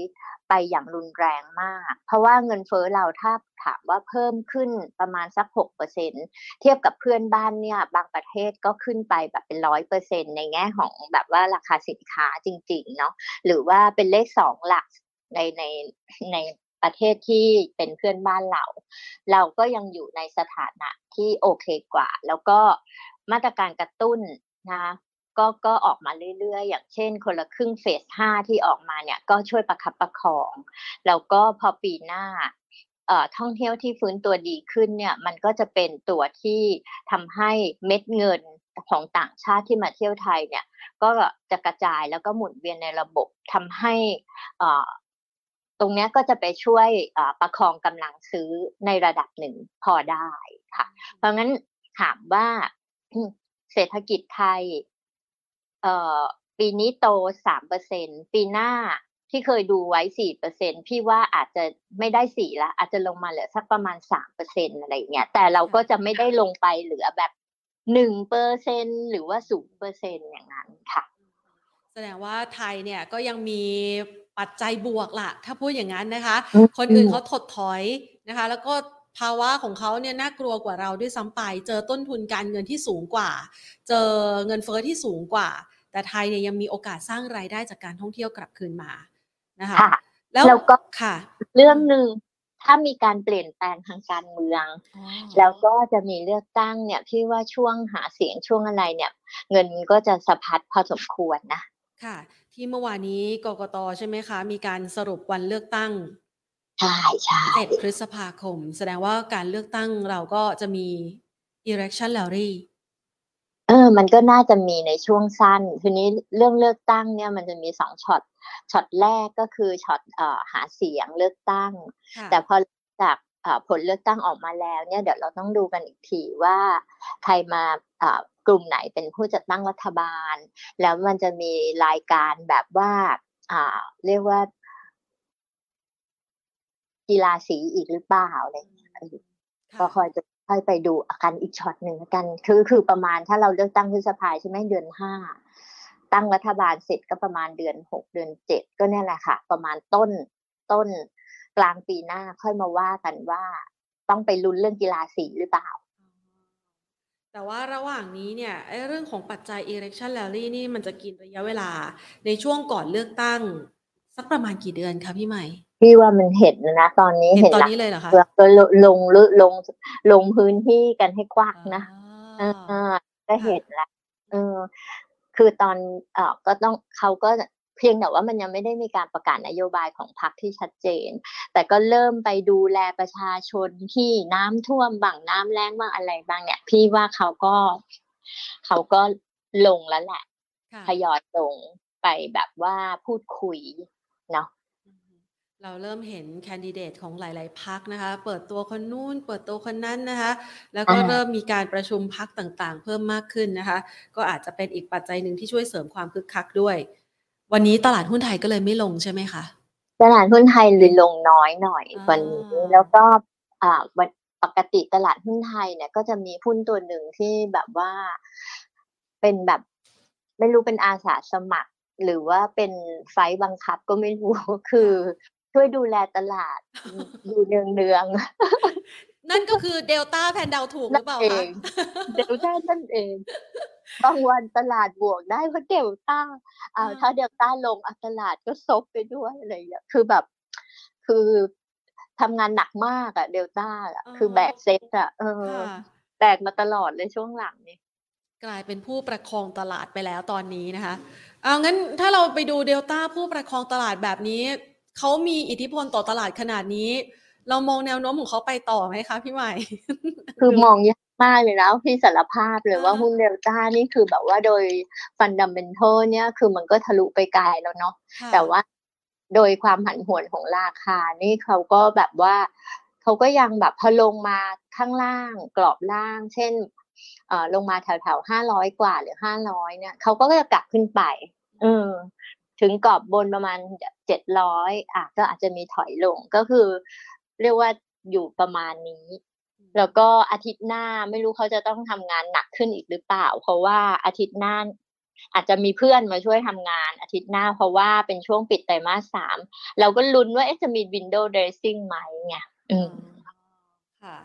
ไปอย่างรุนแรงมาก เพราะว่าเงินเฟ้อเราถ้าถามว่าเพิ่มขึ้นประมาณสักหกเปอร์เซ็นเทียบกับเพื่อนบ้านเนี่ย บางประเทศก็ขึ้นไปแบบเป็นร้อยเปอร์เซ็นในแง่ของแบบว่าราคาสินค้าจริงๆเนาะหรือว่าเป็นเลขสองหลักในในในประเทศที่เป็นเพื่อนบ้านเรา เราก็ยังอยู่ในสถานะที่โอเคกว่า แล้วก็มาตรการกระตุ้นนะ ก็ก็ออกมาเรื่อยๆ อย่างเช่น คนละครึ่งเฟสห้าที่ออกมาเนี่ยก็ช่วยประคับประคอง แล้วก็พอปีหน้าเอ่อท่องเที่ยวที่ฟื้นตัวดีขึ้นเนี่ยมันก็จะเป็นตัวที่ทำให้เม็ดเงินของต่างชาติที่มาเที่ยวไทยเนี่ยก็จะกระจายแล้วก็หมุนเวียนในระบบทำให้อ่าตรงนี้ก็จะไปช่วยประคองกำลังซื้อในระดับหนึ่งพอได้ค่ะ เพราะงั้นถามว่าเศรษฐกิจไทย เอ่อปีนี้โตสามเปอร์เซ็นปีหน้าที่เคยดูไว้สี่เปอร์เซ็นพี่ว่าอาจจะไม่ได้สี่ละอาจจะลงมาเหลือสักประมาณสามเปอร์เซ็นอะไรเงี้ยแต่เราก็จะไม่ได้ลงไปเหลือแบบหนึ่งเปอร์เซ็นหรือว่าศูนย์เปอร์เซ็นอย่างนั้นค่ะ แสดงว่าไทยเนี่ยก็ยังมีปัจจัยบวกล่ะถ้าพูดอย่างนั้นนะคะ คนอื่นเขาถดถอยนะคะ แล้วก็ ภาวะของเขาเนี่ยน่ากลัวกว่าเราด้วยซ้ำไป เจอต้นทุนการเงินที่สูงกว่า เจอเงินเฟอ้อที่สูงกว่า แต่ไทยเนี่ยยังมีโอกาสสร้างรายได้จากการท่องเที่ยวกลับคืนมานะคะแล้วก็ค่ะ เรื่องหนึ่งถ้ามีการเปลี่ยนแปลงทางการเมือง แล้วก็จะมีเลือกตั้งเนี่ยพี่ว่าช่วงหาเสียงช่วงอะไรเนี่ย เงินก็จะสะพัดพอสมควรนะ ค่ะ ที่เมื่อวานนี้กกตใช่ไหมคะ มีการสรุปวันเลือกตั้ง ใช่ใช่เจ็ดพฤษภาคม แสดงว่าการเลือกตั้งเราก็จะมี election rally เออ มันก็น่าจะมีในช่วงสั้น ทีนี้เรื่องเลือกตั้งเนี่ยมันจะมีสองช็อต ช็อตแรกก็คือช็อตเอ่อหาเสียงเลือกตั้ง แต่พอจากผลเลือกตั้งออกมาแล้วเนี่ยเดี๋ยวเราต้องดูกันอีกทีว่าใครมากลุ่มไหนเป็นผู้จัดตั้งรัฐบาล แล้วมันจะมีรายการแบบว่าอ่าเรียกว่า กีฬาสีอีกหรือเปล่าอะไรอย่างเงี้ยก็คอยจะค่อยไปดูอาการอีกช็อตหนึ่งกัน คือคือประมาณถ้าเราเลือกตั้งพฤษภาใช่ไหมเดือนห้าตั้งรัฐบาลเสร็จก็ประมาณเดือนหกเดือนเจ็ดก็เนี่ยแหละค่ะ ประมาณต้นต้นกลางปีหน้าค่อยมาว่ากันว่า ต้องไปลุ้นเรื่องกีฬาสีหรือเปล่า แต่ว่าระหว่างนี้เนี่ยเรื่องของปัจจัย election rally นี่มันจะกินระยะเวลาในช่วงก่อนเลือกตั้ง สักประมาณกี่เดือนคะพี่ใหม่ พี่ว่ามันเห็นนะตอนนี้เห็นตอนนี้เลยเหรอคะก็ลงลลงลงพื้นที่กันให้กว้างนะเออก็เห็นละเออ คือตอนเออก็ต้องเขาก็เพียงแต่ว่ามันยังไม่ได้มีการประกาศนโยบายของพรรคที่ชัดเจน แต่ก็เริ่มไปดูแลประชาชนที่น้ำท่วมบังน้ำแรงบ้างอะไรบ้างเนี่ย พี่ว่าเขาก็เขาก็ลงแล้วแหละทยอยลงไปแบบว่าพูดคุยเนาะ เราเริ่มเห็นแคนดิเดตของหลาย ๆ พักนะคะ เปิดตัวคนนู้น เปิดตัวคนนั้นนะคะ แล้วก็เริ่มมีการประชุมพักต่างๆ เพิ่มมากขึ้นนะคะ ก็อาจจะเป็นอีกปัจจัยหนึ่งที่ช่วยเสริมความคึกคักด้วย วันนี้ตลาดหุ้นไทยก็เลยไม่ลงใช่ไหมคะ ตลาดหุ้นไทยเลยลงน้อยหน่อยวันนี้ แล้วก็อ่าวันปกติตลาดหุ้นไทยเนี่ยก็จะมีหุ้นตัวหนึ่งที่แบบว่าเป็นแบบไม่รู้เป็นอาสาสมัคร หรือว่าเป็นไฟบังคับก็ไม่รู้คือ ช่วยดูแลตลาดอยู่เนืองเนืองนั่นก็คือเดลต้าแพนดาวถูกหรือเปล่าคะเดลต้านั่นเองบางวันตลาดบวกได้เพราะเดลต้าอ่าถ้าเดลต้าลงอตลาดก็ซบไปด้วยอะไรอย่างเงี้ยคือแบบ คือทำงานหนักมากอะเดลต้าอะคือแบกเซ็ตอะเออแบกมาตลอดเลยช่วงหลังนี้กลายเป็นผู้ประคองตลาดไปแล้วตอนนี้นะคะ เอางั้นถ้าเราไปดูเดลต้าผู้ประคองตลาดแบบนี้ เขามีอิทธิพลต่อตลาดขนาดนี้ เรามองแนวโน้มของเขาไปต่อไหมคะพี่ใหม่ คือมองยากมากเลยนะพี่สารภาพเลยว่าหุ้นเดลต้านี่คือแบบว่าโดย fundamental เนี่ยคือมันก็ทะลุไปไกลแล้วเนาะแต่ว่าโดยความผันผวนของราคานี่เขาก็แบบว่าเขาก็ยังแบบพอลงมาข้างล่างกรอบล่าง เช่นลงมาแถวแถวห้าร้อยกว่าหรือห้าร้อยเนี่ยเขาก็จะกลับขึ้นไป เออ ถึงกรอบบนประมาณเจ็ดร้อยอะก็อาจจะมีถอยลงก็คือ เรียกว่าอยู่ประมาณนี้ แล้วก็อาทิตย์หน้าไม่รู้เขาจะต้องทำงานหนักขึ้นอีกหรือเปล่า เพราะว่าอาทิตย์หน้าอาจจะมีเพื่อนมาช่วยทำงานอาทิตย์หน้า เพราะว่าเป็นช่วงปิดไตรมาสสามเราก็ลุ้นว่าจะมีวินโดว์เดรสซิ่งไหมไงอืมค่ะ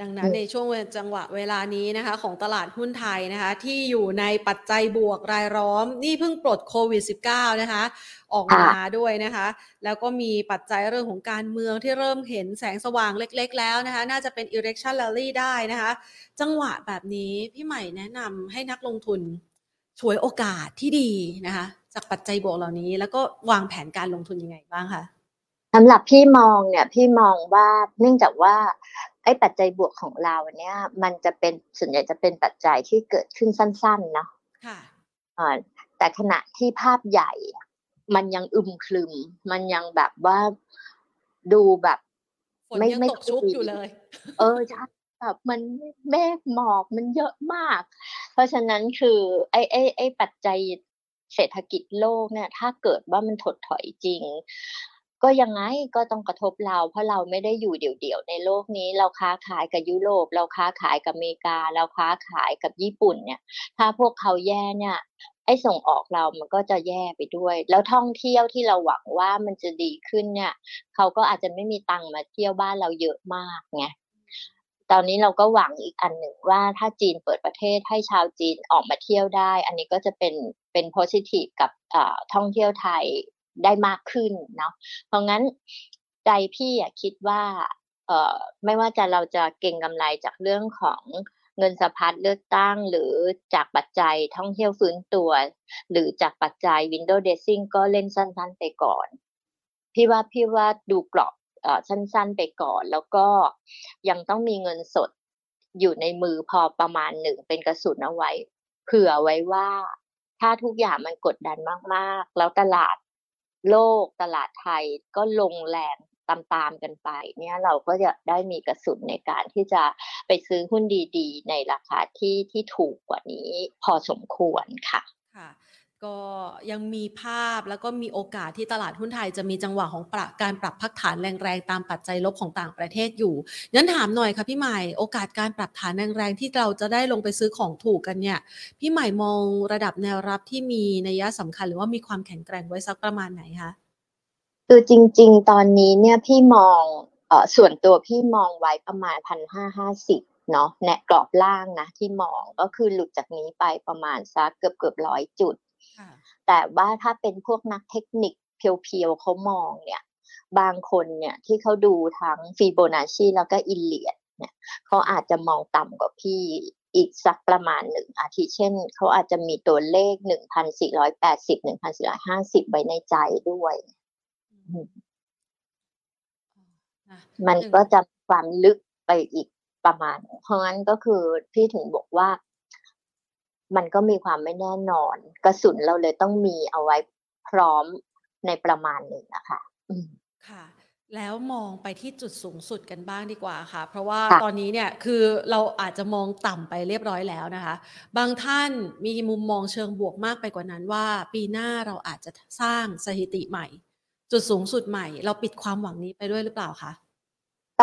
ดังนั้นในช่วงจังหวะเวลานี้นะคะ ของตลาดหุ้นไทยนะคะ ที่อยู่ในปัจจัยบวกรายล้อม นี่เพิ่งปลดโควิด -19 นะคะ ออกมาด้วยนะคะ แล้วก็มีปัจจัยเรื่องของการเมืองที่เริ่มเห็นแสงสว่างเล็ก ๆ แล้วนะคะ น่าจะเป็น election rally ได้นะคะ จังหวะแบบนี้พี่ใหม่แนะนำให้นักลงทุนช่วยโอกาสที่ดีนะคะ จากปัจจัยบวกเหล่านี้ แล้วก็วางแผนการลงทุนยังไงบ้างคะสำหรับพี่มองเนี่ยพี่มองว่าเนื่องจากว่าไอ้ปัจจัยบวกของเราเนี่ย มันจะเป็นส่วนใหญ่จะเป็นปัจจัยที่เกิดขึ้นสั้นๆเนาะค่ะแต่ขณะที่ภาพใหญ่ มันยังอึมครึม มันยังแบบว่าดูแบบไม่ไม่ตกชุกอยู่เลย เออใช่แบบมันเมฆหมอกมันเยอะมาก เพราะฉะนั้นคือไอ้ไอ้ไอ้ปัจจัยเศรษฐกิจโลกเนี่ย ถ้าเกิดว่ามันถดถอยจริง ก็ยังไงก็ต้องกระทบเรา เพราะเราไม่ได้อยู่เดี่ยวๆในโลกนี้ เราค้าขายกับยุโรป เราค้าขายกับอเมริกา เราค้าขายกับญี่ปุ่นเนี่ย ถ้าพวกเขาแย่เนี่ยไอ้ส่งออกเรามันก็จะแย่ไปด้วย แล้วท่องเที่ยวที่เราหวังว่ามันจะดีขึ้นเนี่ย เขาก็อาจจะไม่มีตังค์มาเที่ยวบ้านเราเยอะมากไงตอนนี้เราก็หวังอีกอันหนึ่งว่าถ้าจีนเปิดประเทศให้ชาวจีนออกมาเที่ยวได้ อันนี้ก็จะเป็นเป็น positive กับท่องเที่ยวไทย ได้มากขึ้นเนาะเพราะงั้นใจพี่อะคิดว่าเอ่อไม่ว่าจะเราจะเก่งกำไรจากเรื่องของเงินสะพัดเลือกตั้งหรือจากปัจจัยท่องเที่ยวฟื้นตัว หรือจากปัจจัย window dressing ก็เล่นสั้นๆไปก่อน พี่ว่าพี่ว่าดูกรอบสั้นๆไปก่อน แล้วก็ยังต้องมีเงินสดอยู่ในมือพอประมาณหนึ่งเป็นกระสุนเอาไว้ เผื่อไว้ว่าถ้าทุกอย่างมันกดดันมากๆ แล้วตลาด โลกตลาดไทยก็ลงแรงตามๆกันไปเนี่ยเราก็จะได้มีกระสุนในการที่จะไปซื้อหุ้นดีๆ ในราคาที่ที่ถูกกว่านี้พอสมควรค่ะค่ะ ก็ยังมีภาพแล้วก็มีโอกาสที่ตลาดหุ้นไทยจะมีจังหวะของปรับการปรับพักฐานแรงๆตามปัจจัยลบของต่างประเทศอยู่งั้นถามหน่อยค่ะพี่ใหม่โอกาสการปรับฐานแรงๆที่เราจะได้ลงไปซื้อของถูกกันเนี่ย พี่ใหม่มองระดับแนวรับที่มีนัยสำคัญหรือว่ามีความแข็งแกร่งไว้สักประมาณไหนคะคือจริง ๆ ตอนนี้เนี่ยพี่มองเออส่วนตัวพี่มองไว้ประมาณพันห้าห้าสิบเนาะแนกรอบล่างนะที่มองก็คือหลุดจากนี้ไปประมาณสักเกือบเกือบร้อยจุด แต่ว่าถ้าเป็นพวกนักเทคนิคเพียวๆเขามองเนี่ย บางคนเนี่ยที่เขาดูทั้งฟีโบนัชชีแล้วก็อิเลียดเนี่ยเขาอาจจะมองต่ำกว่าพี่อีกสักประมาณหนึ่งอาทิเช่น เขาอาจจะมีตัวเลขหนึ่งพันสี่ร้อยแปดสิบหนึ่งพันสี่ร้อยห้าสิบไว้ในใจด้วย มันก็จะความลึกไปอีกประมาณ เพราะงั้นก็คือพี่ถึงบอกว่า มันก็มีความไม่แน่นอน กระสุนเราเลยต้องมีเอาไว้พร้อมในประมาณหนึ่งนะคะค่ะ แล้วมองไปที่จุดสูงสุดกันบ้างดีกว่าค่ะ เพราะว่าตอนนี้เนี่ยคือเราอาจจะมองต่ำไปเรียบร้อยแล้วนะคะ บางท่านมีมุมมองเชิงบวกมากไปกว่านั้นว่า ปีหน้าเราอาจจะสร้างสถิติใหม่ จุดสูงสุดใหม่ เราปิดความหวังนี้ไปด้วยหรือเปล่าคะ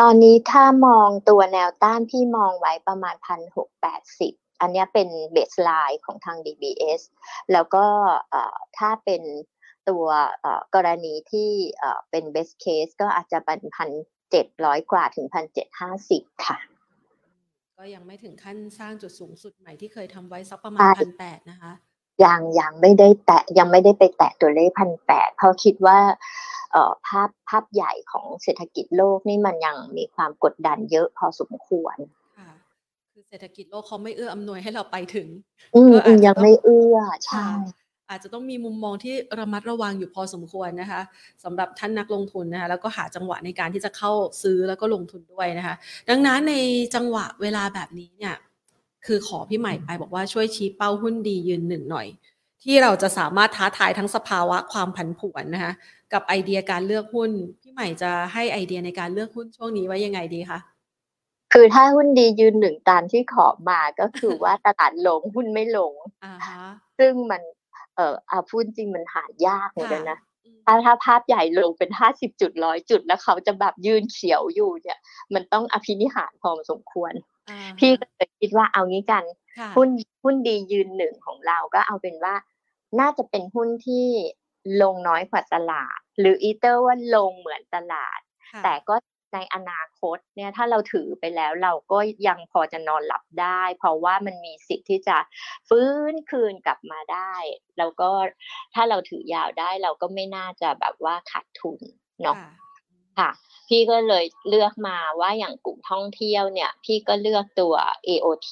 ตอนนี้ถ้ามองตัวแนวต้านที่มองไว้ประมาณพันหกแปดสิบ อันนี้เป็นเบสไลน์ของทาง DBS แล้วก็ถ้าเป็นตัวกรณีที่เป็น best case ก็อาจจะเป็นพันเจ็ดร้อยกว่าถึงพันเจ็ดห้าสิบค่ะ ก็ยังไม่ถึงขั้นสร้างจุดสูงสุดใหม่ที่เคยทำไว้สักประมาณพันแปดนะคะยังยังไม่ได้แตะยังไม่ได้ไปแตะตัวเลขพันแปดเพราะคิดว่าภาพภาพใหญ่ของเศรษฐกิจโลกนี่มันยังมีความกดดันเยอะพอสมควร เศรษฐกิจโลกเขาไม่เอื้ออำนวยให้เราไปถึงอืมยังไม่เอื้อใช่อาจจะต้องมีมุมมองที่ระมัดระวังอยู่พอสมควรนะคะสำหรับท่านนักลงทุนนะคะแล้วก็หาจังหวะในการที่จะเข้าซื้อแล้วก็ลงทุนด้วยนะคะ ดังนั้นในจังหวะเวลาแบบนี้เนี่ย คือขอพี่ใหม่ไปบอกว่าช่วยชี้เป้าหุ้นดียืนหนึ่งหน่อย ที่เราจะสามารถท้าทายทั้งสภาวะความผันผวนนะคะ กับไอเดียการเลือกหุ้น พี่ใหม่จะให้ไอเดียในการเลือกหุ้นช่วงนี้ไว้ยังไงดีคะ คือถ้าหุ้นดียืนหนึ่งตามที่ขอมาก็คือว่าตลาดลงหุ้นไม่ลง ซึ่งมัน เออเอาพูดจริงมันหายากเหมือนกันนะถ้าถ้าภาพใหญ่ลงเป็นห้าสิบจุดร้อยจุดแล้วเขาจะแบบยืนเขียวอยู่เนี่ย มันต้องอภินิหารพอสมควร พี่ก็เลยคิดว่าเอางี้กัน หุ้นหุ้นดียืนหนึ่งของเราก็เอาเป็นว่า น่าจะเป็นหุ้นที่ลงน้อยกว่าตลาด หรืออีเตอร์ว่าลงเหมือนตลาด แต่ก็ ในอนาคตเนี่ยถ้าเราถือไปแล้วเราก็ยังพอจะนอนหลับได้ เพราะว่ามันมีสิทธิ์ที่จะฟื้นคืนกลับมาได้ แล้วก็ถ้าเราถือยาวได้เราก็ไม่น่าจะแบบว่าขาดทุนเนาะค่ะ พี่ก็เลยเลือกมาว่าอย่างกลุ่มท่องเที่ยวเนี่ย พี่ก็เลือกตัว AOT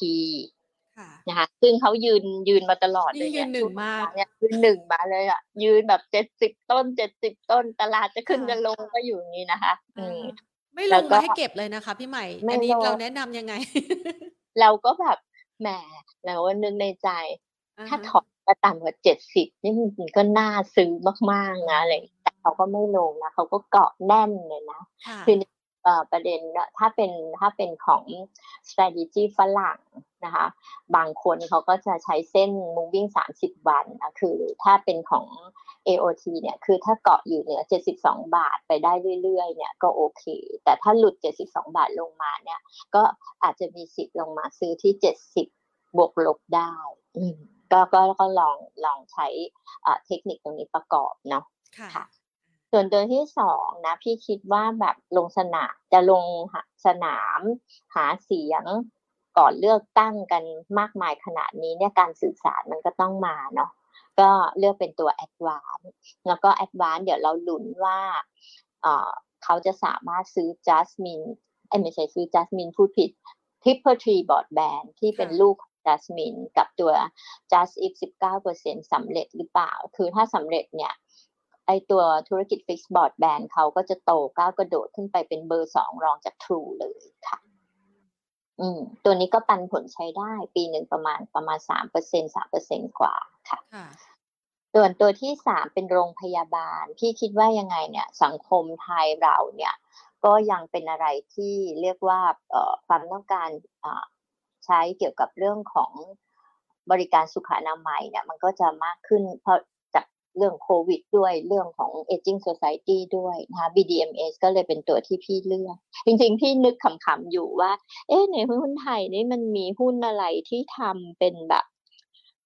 นะคะซึ่งเขายืนยืนมาตลอดเลยเนี่ยยืนหนึ่งมากเนี่ยยืนหนึ่งมาเลยอะยืนแบบเจ็ดสิบต้นเจ็ดสิบต้นตลาดจะขึ้นจะลงก็อยู่อย่างนี้นะคะ อืม ไม่ลงมาให้เก็บเลยนะคะ พี่ใหม่ อันนี้เราแนะนํำยังไง เราก็แบบแหมแล้ววันนึงในใจ ถ้าถอดมาต่ำกว่าเจ็ดสิบนี่มันก็น่าซื้อมากๆนะอะไรแต่เขาก็ไม่ลงนะเขาก็เกาะแน่นเลยนะคือ ประเด็นถ้าเป็นถ้าเป็นของ strategy ฝรั่งนะคะบางคนเขาก็จะใช้เส้น moving 30 วันนะคือถ้าเป็นของ AOT เนี่ยคือถ้าเกาะอยู่เหนือ 72 บาทไปได้เรื่อยๆเนี่ยก็โอเค แต่ถ้าหลุด 72 บาทลงมาเนี่ยก็อาจจะมีสิทธิ์ลงมาซื้อที่ 70 บวกลบได้ก็ก็ก็ลองลองใช้เทคนิคตรงนี้ประกอบเนาะค่ะ ส่วนตัวที่สองนะพี่คิดว่าแบบลงสนามจะลงสนามหาเสียงก่อนเลือกตั้งกันมากมายขนาดนี้เนี่ยการสื่อสารมันก็ต้องมาเนาะก็เลือกเป็นตัว Advance แล้วก็ Advance เดี๋ยวเราลุ้นว่าเขาจะสามารถซื้อ Jasmine เอ้ไม่ใช่ซื้อ Jasmine พูดผิด Triple Tree Broadband ที่เป็นลูก Jasmine กับตัว Just If 19%สำเร็จหรือเปล่า คือถ้าสำเร็จเนี่ย ไอตัวธุรกิจ Fixed Broadband เขาก็จะโตก้าวกระโดดขึ้นไปเป็นเบอร์สองรองจาก True เลยค่ะ อืม ตัวนี้ก็ปันผลใช้ได้ปีหนึ่งประมาณประมาณสามเปอร์เซ็นสามเปอร์เซ็นกว่าค่ะส่วนตัวที่สามเป็นโรงพยาบาลที่คิดว่ายังไงเนี่ย สังคมไทยเราเนี่ย ก็ยังเป็นอะไรที่เรียกว่าความต้องการใช้เกี่ยวกับเรื่องของบริการสุขอนามัยเนี่ยมันก็จะมากขึ้นเพราะ เรื่องโควิดด้วยเรื่องของ aging society ด้วยนะคะ BDMs ก็เลยเป็นตัวที่พี่เลือก จริงๆ พี่นึกขำๆอยู่ว่า เอ๊ะในหุ้นไทยนี่มันมีหุ้นอะไรที่ทำเป็นแบบ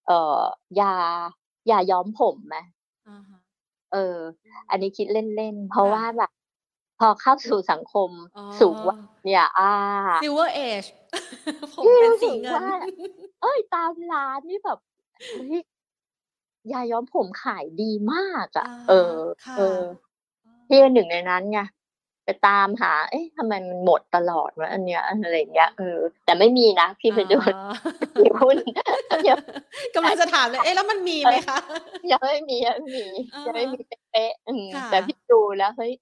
เอ่อยายาย้อมผมไหมเออ อันนี้คิดเล่นๆ เพราะว่าแบบ พอเข้าสู่สังคมสูงว่าเนี่ย อ่า silver age ผมเป็นสีเงินเอ้ยตามร้านนี่แบบยาย้อมผมขายดีมากอะเออ เออพี่เป็นหนึ่งในนั้นไงไปตามหา เอ๊ะทำไมมันหมดตลอดวะอันเนี้ยอะไรเงี้ยเออ แต่ไม่มีนะพี่ไปดูมีหุ้นกำลังจะถามเลย เอ๊ะแล้วมันมีไหมคะยังไม่มียังไม่มียังไม่มีเป๊ะแต่พี่ดูแล้วเฮ้ย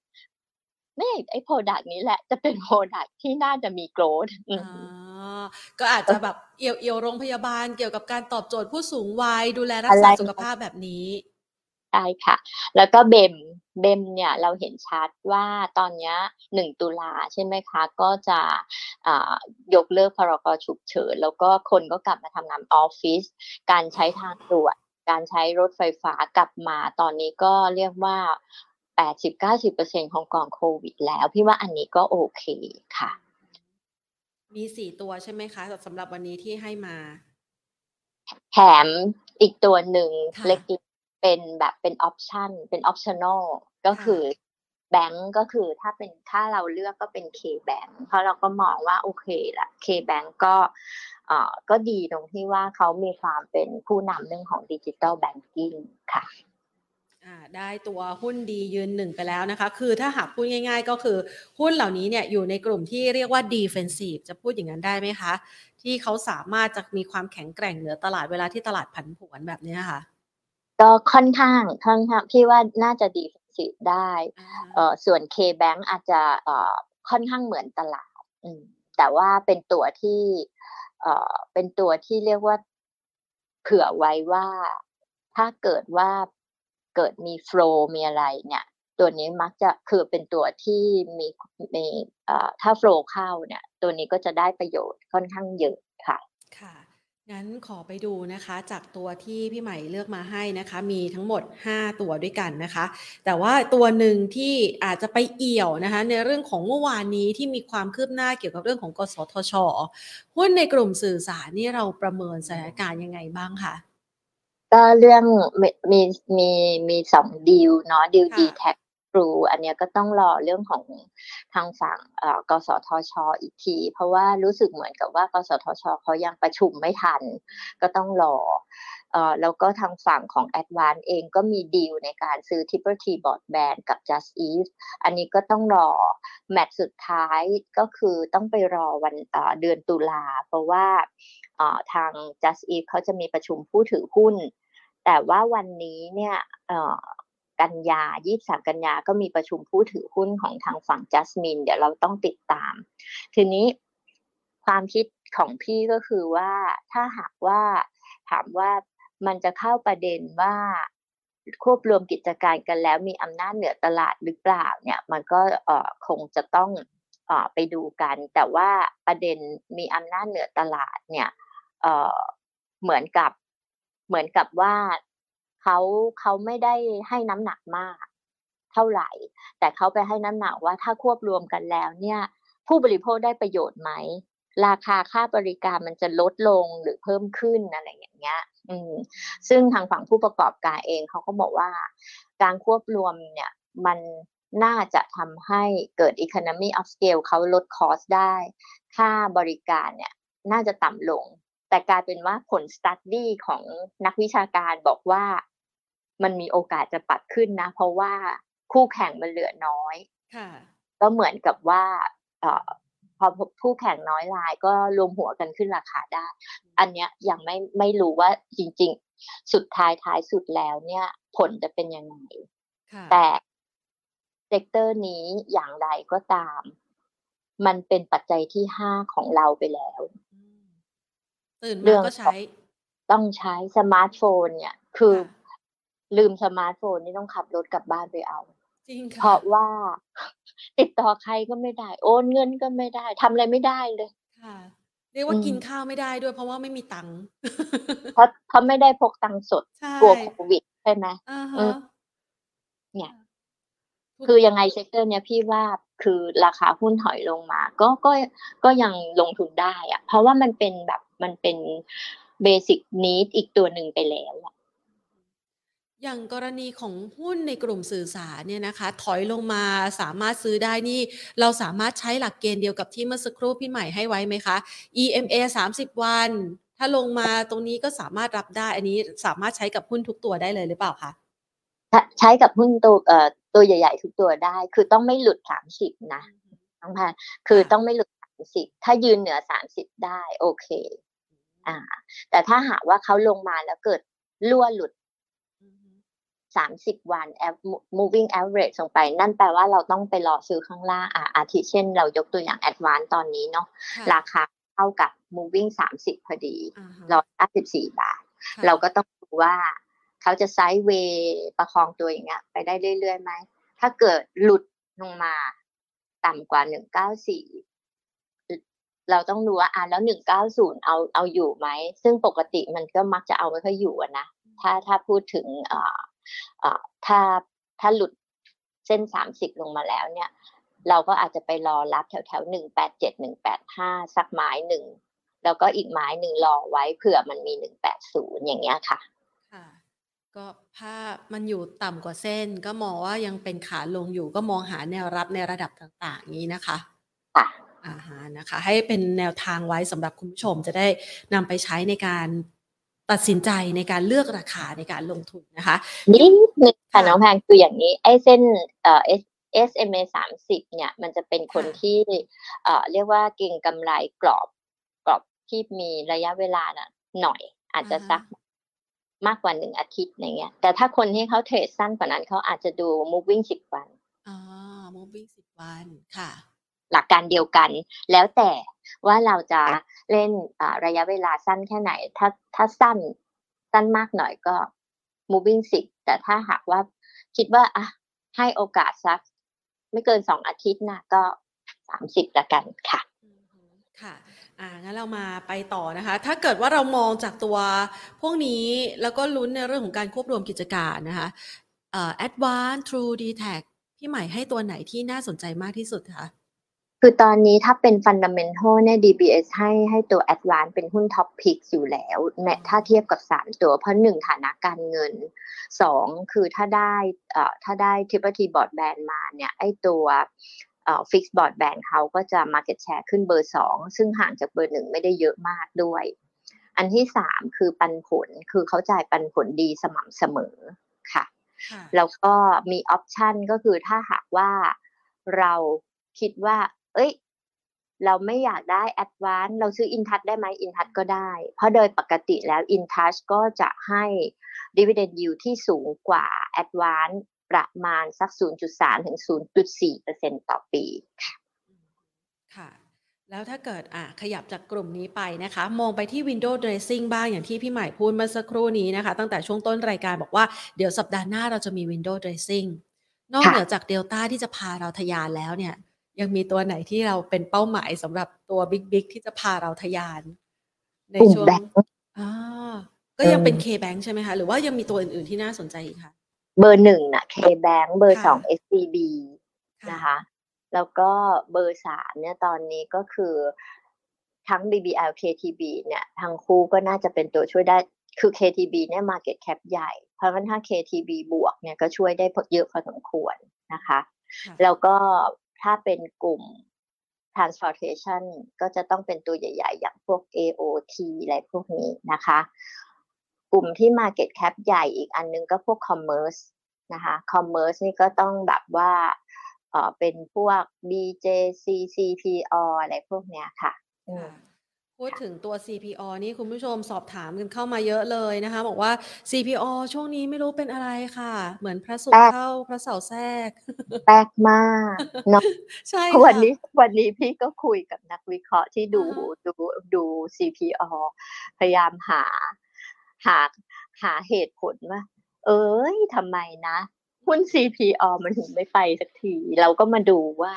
ไม่ไอ้ product นี้แหละจะเป็น product ที่น่าจะมี growth ก็อาจจะแบบเกี่ยวเกี่ยวโรงพยาบาลเกี่ยวกับการตอบโจทย์ผู้สูงวัยดูแลรักษาสุขภาพแบบนี้ใช่ค่ะ แล้วก็ BEM BEM เนี่ยเราเห็นชัดว่าตอนนี้หนึ่งตุลาใช่ไหมคะ ก็จะยกเลิกพรกฉุกเฉิน แล้วก็คนก็กลับมาทำงานออฟฟิศการใช้ทางด่วนการใช้รถไฟฟ้ากลับมาตอนนี้ก็เรียกว่าแปดสิบเก้าสิบเปอร์เซ็นของก่อนโควิดแล้ว พี่ว่าอันนี้ก็โอเคค่ะ มีสี่ตัวใช่ไหมคะสำหรับวันนี้ที่ให้มา แถมอีกตัวหนึ่งเล็กเป็นแบบเป็น option เป็น optional ก็คือแบงก์ก็คือถ้าเป็นถ้าเราเลือกก็เป็น K Bank เพราะเราก็มองว่าโอเคละ K Bank ก็เอ่อก็ดีตรงที่ว่าเขามีความเป็นผู้นำเรื่องของดิจิตอลแบงกิ้งค่ะ ได้ตัวหุ้นดียืนหนึ่งไปแล้วนะคะ คือถ้าหากพูดง่าย ๆ ก็คือหุ้นเหล่านี้เนี่ยอยู่ในกลุ่มที่เรียกว่า defensive จะพูดอย่างนั้นได้ไหมคะ ที่เขาสามารถจะมีความแข็งแกร่งเหนือตลาดเวลาที่ตลาดผันผวนแบบนี้ค่ะ ก็ค่อนข้างค่อนข้างพี่ว่าน่าจะ defensive ได้เอ่อส่วน K-Bank อาจจะเอ่อค่อนข้างเหมือนตลาดอืมแต่ว่าเป็นตัวที่เอ่อเป็นตัวที่เรียกว่าเผื่อไว้ว่าถ้าเกิดว่า เกิดมีโฟล์มีอะไรเนี่ย ตัวนี้มักจะคือเป็นตัวที่มีมีถ้าโฟล์เข้าเนี่ย ตัวนี้ก็จะได้ประโยชน์ค่อนข้างเยอะค่ะค่ะงั้นขอไปดูนะคะจากตัวที่พี่ใหม่เลือกมาให้นะคะ มีทั้งหมด 5 ตัวด้วยกันนะคะ แต่ว่าตัวหนึ่งที่อาจจะไปเอี่ยวนะคะ ในเรื่องของเมื่อวานนี้ที่มีความคืบหน้าเกี่ยวกับเรื่องของกสทชหุ้นในกลุ่มสื่อสารนี่เราประเมินสถานการณ์ยังไงบ้างคะ ก็เรื่องมีมีมีมีสองดีลเนาะดีลดีแท็กครูอันเนี้ยก็ต้องรอเรื่องของทางฝั่งเอ่อกสทชอีกที เพราะว่ารู้สึกเหมือนกับว่ากสทชเขายังประชุมไม่ทัน ก็ต้องรอเอ่อ แล้วก็ทางฝั่งของ a d v a n c e เองก็มีดีลในการซื้อ Triple T Broadband กับ Just Eat อันนี้ก็ต้องรอ แมตช์สุดท้ายก็คือต้องไปรอวันเดือนตุลา เพราะว่าทาง Just Eat เขาจะมีประชุมผู้ถือหุ้น แต่ว่าวันนี้เนี่ยกันยา 23 กันยา ก็มีประชุมผู้ถือหุ้นของทางฝั่ง Jasmine เดี๋ยวเราต้องติดตาม ทีนี้ความคิดของพี่ก็คือว่าถ้าหากว่าถามว่า มันจะเข้าประเด็นว่าควบรวมกิจการกันแล้วมีอำนาจเหนือตลาดหรือเปล่าเนี่ยมันก็คงจะต้องอไปดูกัน แต่ว่าประเด็นมีอำนาจเหนือตลาดเนี่ยเหมือนกับเหมือนกับว่าเขาเขาไม่ได้ให้น้ำหนักมาก เท่าไหร่ แต่เขาไปให้น้ำหนักว่าถ้าควบรวมกันแล้วเนี่ยผู้บริโภคได้ประโยชน์ไหม ราคาค่าบริการมันจะลดลงหรือเพิ่มขึ้นอะไรอย่างเงี้ย ซึ่งทางฝั่งผู้ประกอบการเองเขาก็บอกว่า การควบรวมเนี่ยมันน่าจะทำให้เกิด economy of scale เขาลดคอสได้ ค่าบริการเนี่ยน่าจะต่ำลง แต่กลายเป็นว่าผลสตัดดี้ของนักวิชาการบอกว่ามันมีโอกาสจะปัดขึ้นนะ เพราะว่าคู่แข่งมันเหลือน้อย ก็เหมือนกับว่าเออ พอผู้แข่งน้อยรายก็รวมหัวกันขึ้นราคาได้ อันเนี้ยยังไม่ไม่รู้ว่าจริง ๆ สุดท้ายท้ายสุดแล้วเนี่ย ผลจะเป็นยังไง แต่sector นี้อย่างไรก็ตาม มันเป็นปัจจัยที่ห้าของเราไปแล้ว ตื่นมาก็ใช้ ต้องใช้สมาร์ทโฟนเนี่ย คือ ลืมสมาร์ทโฟนนี่ต้องขับรถกลับบ้านไปเอา จริงค่ะเพราะว่า ติดต่อใครก็ไม่ได้ โอนเงินก็ไม่ได้ทำอะไรไม่ได้เลย ค่ะ เรียกว่ากินข้าวไม่ได้ด้วย เพราะว่าไม่มีตังค์ เพราะเขาไม่ได้พกตังค์สดกลัวโควิดใช่ไหมเนี่ยคือยังไง sector เนี้ยพี่ว่าคือราคาหุ้นถอยลงมา ก็ก็ก็ยังลงทุนได้อะเพราะว่ามันเป็นแบบมันเป็น basic need อีกตัวหนึ่งไปแล้วอะ อย่างกรณีของหุ้นในกลุ่มสื่อสารเนี่ยนะคะ ถอยลงมาสามารถซื้อได้นี่ เราสามารถใช้หลักเกณฑ์เดียวกับที่เมื่อสักครู่พี่ใหม่ให้ไว้ไหมคะ EMA 30 วัน ถ้าลงมาตรงนี้ก็สามารถรับได้ อันนี้สามารถใช้กับหุ้นทุกตัวได้เลยหรือเปล่าคะใช้กับหุ้นตัวเอ่อตัวใหญ่ ๆ ทุกตัวได้ คือต้องไม่หลุดสามสิบนะน้องพันคือต้องไม่หลุดสามสิบถ้ายืนเหนือสามสิบได้ โอเค อ่า แต่ถ้าหากว่าเขาลงมาแล้วเกิดรั่วหลุด สามสิบวัน moving average ลงไป นั่นแปลว่าเราต้องไปรอซื้อข้างล่างอ่าอาทิเช่นเรายกตัวอย่าง advance ตอนนี้เนาะราคาเท่ากับ moving สามสิบพอดีร้อยห้าสิบสี่บาท เราก็ต้องดูว่าเขาจะไซด์เวย์ประคองตัวอย่างเงี้ย ไปได้เรื่อยๆไหม ถ้าเกิดหลุดลงมาต่ำกว่าหนึ่งเก้าสี่เราต้องดูว่าอ่าแล้วหนึ่งเก้าศูนย์เอาเอาอยู่ไหม ซึ่งปกติมันก็มักจะเอาไม่ค่อยอยู่นะ ถ้าถ้าพูดถึงอ่า ถ้าถ้าหลุดเส้นสามสิบลงมาแล้วเนี่ย เราก็อาจจะไปรอรับแถวแถวหนึ่งแปดเจ็ดหนึ่งแปดห้าสักไม้หนึ่งแล้วก็อีกไม้หนึ่งรอไว้เผื่อมันมีหนึ่งแปดศูนย์อย่างเงี้ยค่ะค่ะก็ถ้ามันอยู่ต่ำกว่าเส้น ก็มองว่ายังเป็นขาลงอยู่ก็มองหาแนวรับในระดับต่างๆนี้นะคะค่ะอ่าฮะนะคะ ให้เป็นแนวทางไว้สำหรับคุณผู้ชมจะได้นำไปใช้ในการ ตัดสินใจในการเลือกราคาในการลงทุนนะคะนิดนึงค่ะน้องแพงคืออย่างนี้ไอ้เส้นเอ่อ SMA สามสิบเนี่ย มันจะเป็นคนที่เอ่อเรียกว่าเก่งกำไรกรอบกรอบที่มีระยะเวลาน่ะหน่อยอาจจะสักมากกว่าหนึ่งอาทิตย์อย่างเงี้ย แต่ถ้าคนที่เขาเทรดสั้นกว่านั้นเขาอาจจะดู moving สิบวันอ๋อ moving สิบวันค่ะ หลักการเดียวกัน แล้วแต่ว่าเราจะเล่นระยะเวลาสั้นแค่ไหน ถ้าถ้าสั้นสั้นมากหน่อยก็ moving สิแต่ถ้าหากว่าคิดว่าอะให้โอกาสสัก ไม่เกินสองอาทิตย์นะก็สามสิบละกันค่ะค่ะ อ่า งั้นเรามาไปต่อนะคะ ถ้าเกิดว่าเรามองจากตัวพวกนี้แล้วก็ลุ้นในเรื่องของการควบรวมกิจการนะคะเอ่อ Advanced True d t a c พี่ใหม่ให้ตัวไหนที่น่าสนใจมากที่สุดคะ คือตอนนี้ถ้าเป็น fundamental เนี่ย DBS ให้ให้ตัว a d v a n c e เป็นหุ้น top pick อยู่แล้วเนี่ยถ้าเทียบกับสามตัว เพราะหนึ่งฐานะการเงินสองคือถ้าได้เอ่อถ้าได้ Triple T Broadband มาเนี่ย ไอตัวเอ่อ fixed broadband เขาก็จะ Market Share ขึ้นเบอร์สองซึ่งห่างจากเบอร์หนึ่งไม่ได้เยอะมากด้วย อันที่สามคือปันผลคือเขาจ่ายปันผลดีสม่ำเสมอค่ะ แล้วก็มี option ก็คือถ้าหากว่าเราคิดว่า เอ้ย เราไม่อยากได้ ADVANC เราซื้ออินทัชได้ไหมอินทัชก็ได้ เพราะโดยปกติแล้วอินทัชก็จะให้ dividend yield ที่สูงกว่า ADVANC ประมาณสัก 0.3 ถึง 0.4%ต่อปีค่ะค่ะแล้วถ้าเกิดอะขยับจากกลุ่มนี้ไปนะคะ มองไปที่ Window Dressing บ้างอย่างที่พี่ใหม่พูดเมื่อสักครู่นี้นะคะ ตั้งแต่ช่วงต้นรายการบอกว่าเดี๋ยวสัปดาห์หน้าเราจะมี Window Dressing นอกเหนือจากเดลต้าที่จะพาเราทะยานแล้วเนี่ย ยังมีตัวไหนที่เราเป็นเป้าหมายสำหรับตัว big big ที่จะพาเราทะยาน ในช่วงอ่าก็ยังเป็น K-Bank ใช่ไหมคะ หรือว่ายังมีตัวอื่นๆที่น่าสนใจอีกคะเบอร์หนึ่งน่ะ K-Bank เบอร์สอง SCB นะคะ แล้วก็เบอร์สามเนี่ยตอนนี้ก็คือทั้ง BBL KTB เนี่ยทั้งคู่ก็น่าจะเป็นตัวช่วยได้คือ KTB เนี่ย market cap ใหญ่ เพราะฉะนั้นถ้า KTB บวกเนี่ยก็ช่วยได้เยอะพอสมควรนะคะ แล้วก็ ถ้าเป็นกลุ่ม transportation ก็จะต้องเป็นตัวใหญ่ ๆ อย่างพวก AOT อะไรพวกนี้นะคะ กลุ่มที่ market cap ใหญ่อีกอันนึงก็พวก commerce นะคะ commerce นี่ก็ต้องแบบว่าเออเป็นพวก BJC CPO อะไรพวกเนี้ยค่ะ พูดถึงตัว CPO นี่คุณผู้ชมสอบถามกันเข้ามาเยอะเลยนะคะ บอกว่า CPO ช่วงนี้ไม่รู้เป็นอะไรค่ะ เหมือนพระศุกร์เข้าพระเสาร์แทรกแปลกมากเนาะใช่วันนี้วันนี้พี่ก็คุยกับนักวิเคราะห์ที่ดูดูดู CPO พยายามหาหาหาเหตุผลว่า เอ้ยทำไมนะหุ้น CPO มันถึงไม่ไปสักที เราก็มาดูว่า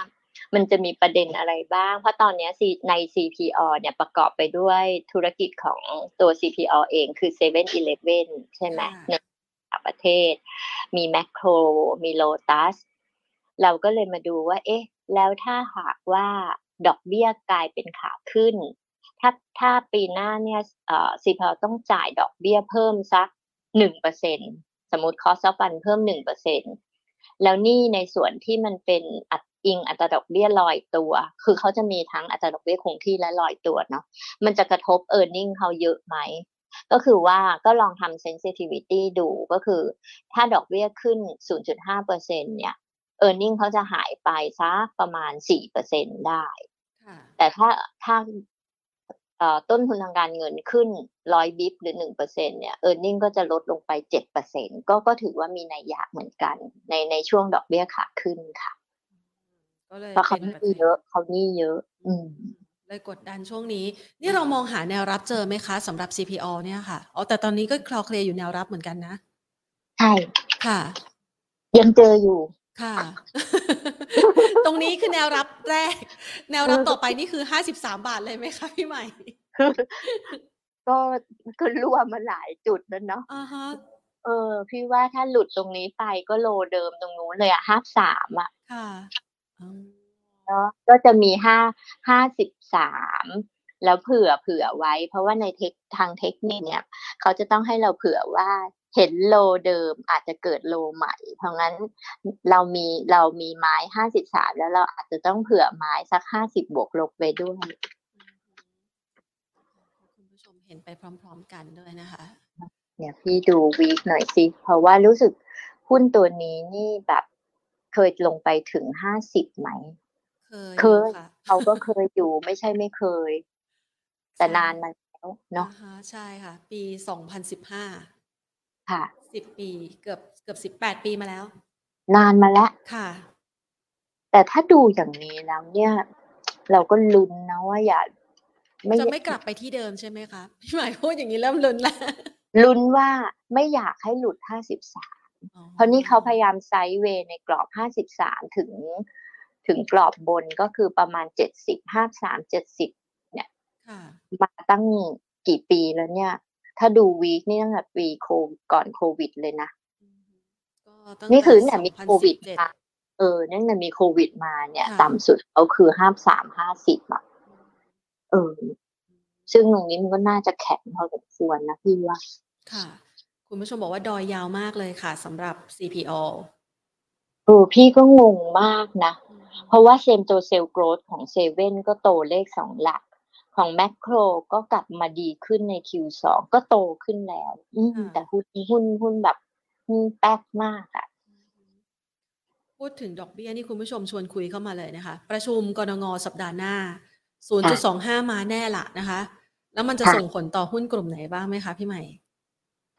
มันจะมีประเด็นอะไรบ้าง เพราะตอนนี้ใน CPO เนี่ยประกอบไปด้วยธุรกิจของตัว CPO เองคือ7 e เ e ่ e อใช่ไหมในต่างประเทศ มีแมคโครมีโลตัสเราก็เลยมาดูว่า เอ๊ะ แล้วถ้าหากว่าดอกเบี้ยกลายเป็นขาขึ้น ถ้าถ้าปีหน้าเนี่ยเอ่อ CPO ต้องจ่ายดอกเบี้ยเพิ่มสักหนึ่งเปอร์เซ็นสมมติ cost of fund เพิ่มหนึ่งเปอร์เซ็นแล้วนี่ในส่วนที่มันเป็นอัต อิงอัตราดอกเบี้ยลอยตัว คือเขาจะมีทั้งอัตราดอกเบี้ยคงที่และลอยตัวเนาะ มันจะกระทบ e a r n i n g เขาเยอะไหม ก็คือว่าก็ลองทำ sensitivity ดูก็คือ ถ้าดอกเบี้ยขึ้น 0.5%เนี่ย e a r n i n g เขาจะหายไปสักประมาณ 4%ได้ แต่ถ้าถ้าต้นทุนทางการเงินขึ้นร้อยบิบหรือหนึ่งเปอร์เซ็นเนี่ยเออร์เน็งก็จะลดลงไปเจ็ดเปอร์เซ็นก็ก็ถือว่ามีนัยยะเหมือนกัน ในในช่วงดอกเบี้ยขาขึ้นค่ะ เพราะเขานี่เยอะ เขานี่เยอะ อืม เลยกดดันช่วงนี้ นี่เรามองหาแนวรับเจอไหมคะสำหรับ CPO เนี่ยค่ะ อ๋อ แต่ตอนนี้ก็คลอเคลียอยู่แนวรับเหมือนกันนะ ใช่ ค่ะ ยังเจออยู่ ค่ะ ตรงนี้คือแนวรับแรก แนวรับต่อไปนี่คือห้าสิบสามบาทเลยไหมคะพี่ใหม่ ก็ก็รั่วมาหลายจุดแล้วเนาะ อ่าฮะ เออ พี่ว่าถ้าหลุดตรงนี้ไปก็โลเดิมตรงนู้นเลยอะห้าสามอะค่ะ เนาะก็จะมีห้าห้าสิบสามแล้วเผื่อเผื่อไว้ เพราะว่าในเทคทางเทคนิคเนี่ยเขาจะต้องให้เราเผื่อว่าเห็นโลเดิมอาจจะเกิดโลใหม่ เพราะงั้นเรามีเรามีไม้ห้าสิบสามแล้วเราอาจจะต้องเผื่อไม้สักห้าสิบบวกลบไปด้วย คุณผู้ชมเห็นไปพร้อม ๆ กันด้วยนะคะเนี่ยพี่ดูวีคหน่อยสิ เพราะว่ารู้สึกหุ้นตัวนี้นี่แบบ เคยลงไปถึงห้าสิบไหม เคยเขาก็เคยอยู่ไม่ใช่ไม่เคย แต่นานมาแล้วเนาะใช่ค่ะ ปีสองพันสิบห้าค่ะสิบปีเกือบเกือบสิบแปดปีมาแล้ว นานมาแล้วค่ะ แต่ถ้าดูอย่างนี้แล้วเนี่ย เราก็ลุ้นนะว่าอย่าจะไม่กลับไปที่เดิมใช่ไหมคะพี่หมายพูดอย่างนี้เริ่มลุ้นแล้วลุ้นว่าไม่อยากให้หลุดห้าสิบสาม เพราะนี่เขาพยายามไซด์เวย์ในกรอบห้าสิบสามถึงถึงกรอบบนก็คือประมาณเจ็ดสิบห้าสามเจ็ดสิบเนี่ยมาตั้งกี่ปีแล้วเนี่ย ถ้าดูวีคนี่ตั้งแต่ปีโคก่อนโควิดเลยนะ นี่คือเนี่ยมีโควิดมาเออนั่นแต่มีโควิดมาเนี่ย ต่ำสุดเขาคือห้าสามห้าสิบอะเออซึ่งตรงนี้มันก็น่าจะแข็งพอสมควรนะพี่ว่า ค่ะ คุณผู้ชมบอกว่าดอยยาวมากเลยค่ะสำหรับ CPO เออพี่ก็งงมากนะ เพราะว่าเซมโตเซลโกรธของเซเว่นก็โตเลขสองหลัก ของแมคโครก็กลับมาดีขึ้นใน Q2 ก็โตขึ้นแล้วแต่หุ้นหุ้นหุ้นแบบแป๊กมากอะพูดถึงดอกเบี้ยนี่คุณผู้ชมชวนคุยเข้ามาเลยนะคะ ประชุมกรงงสัปดาห์หน้า 0.25 มาแน่ละนะคะ แล้วมันจะส่งผลต่อหุ้นกลุ่มไหนบ้างไหมคะพี่ใหม่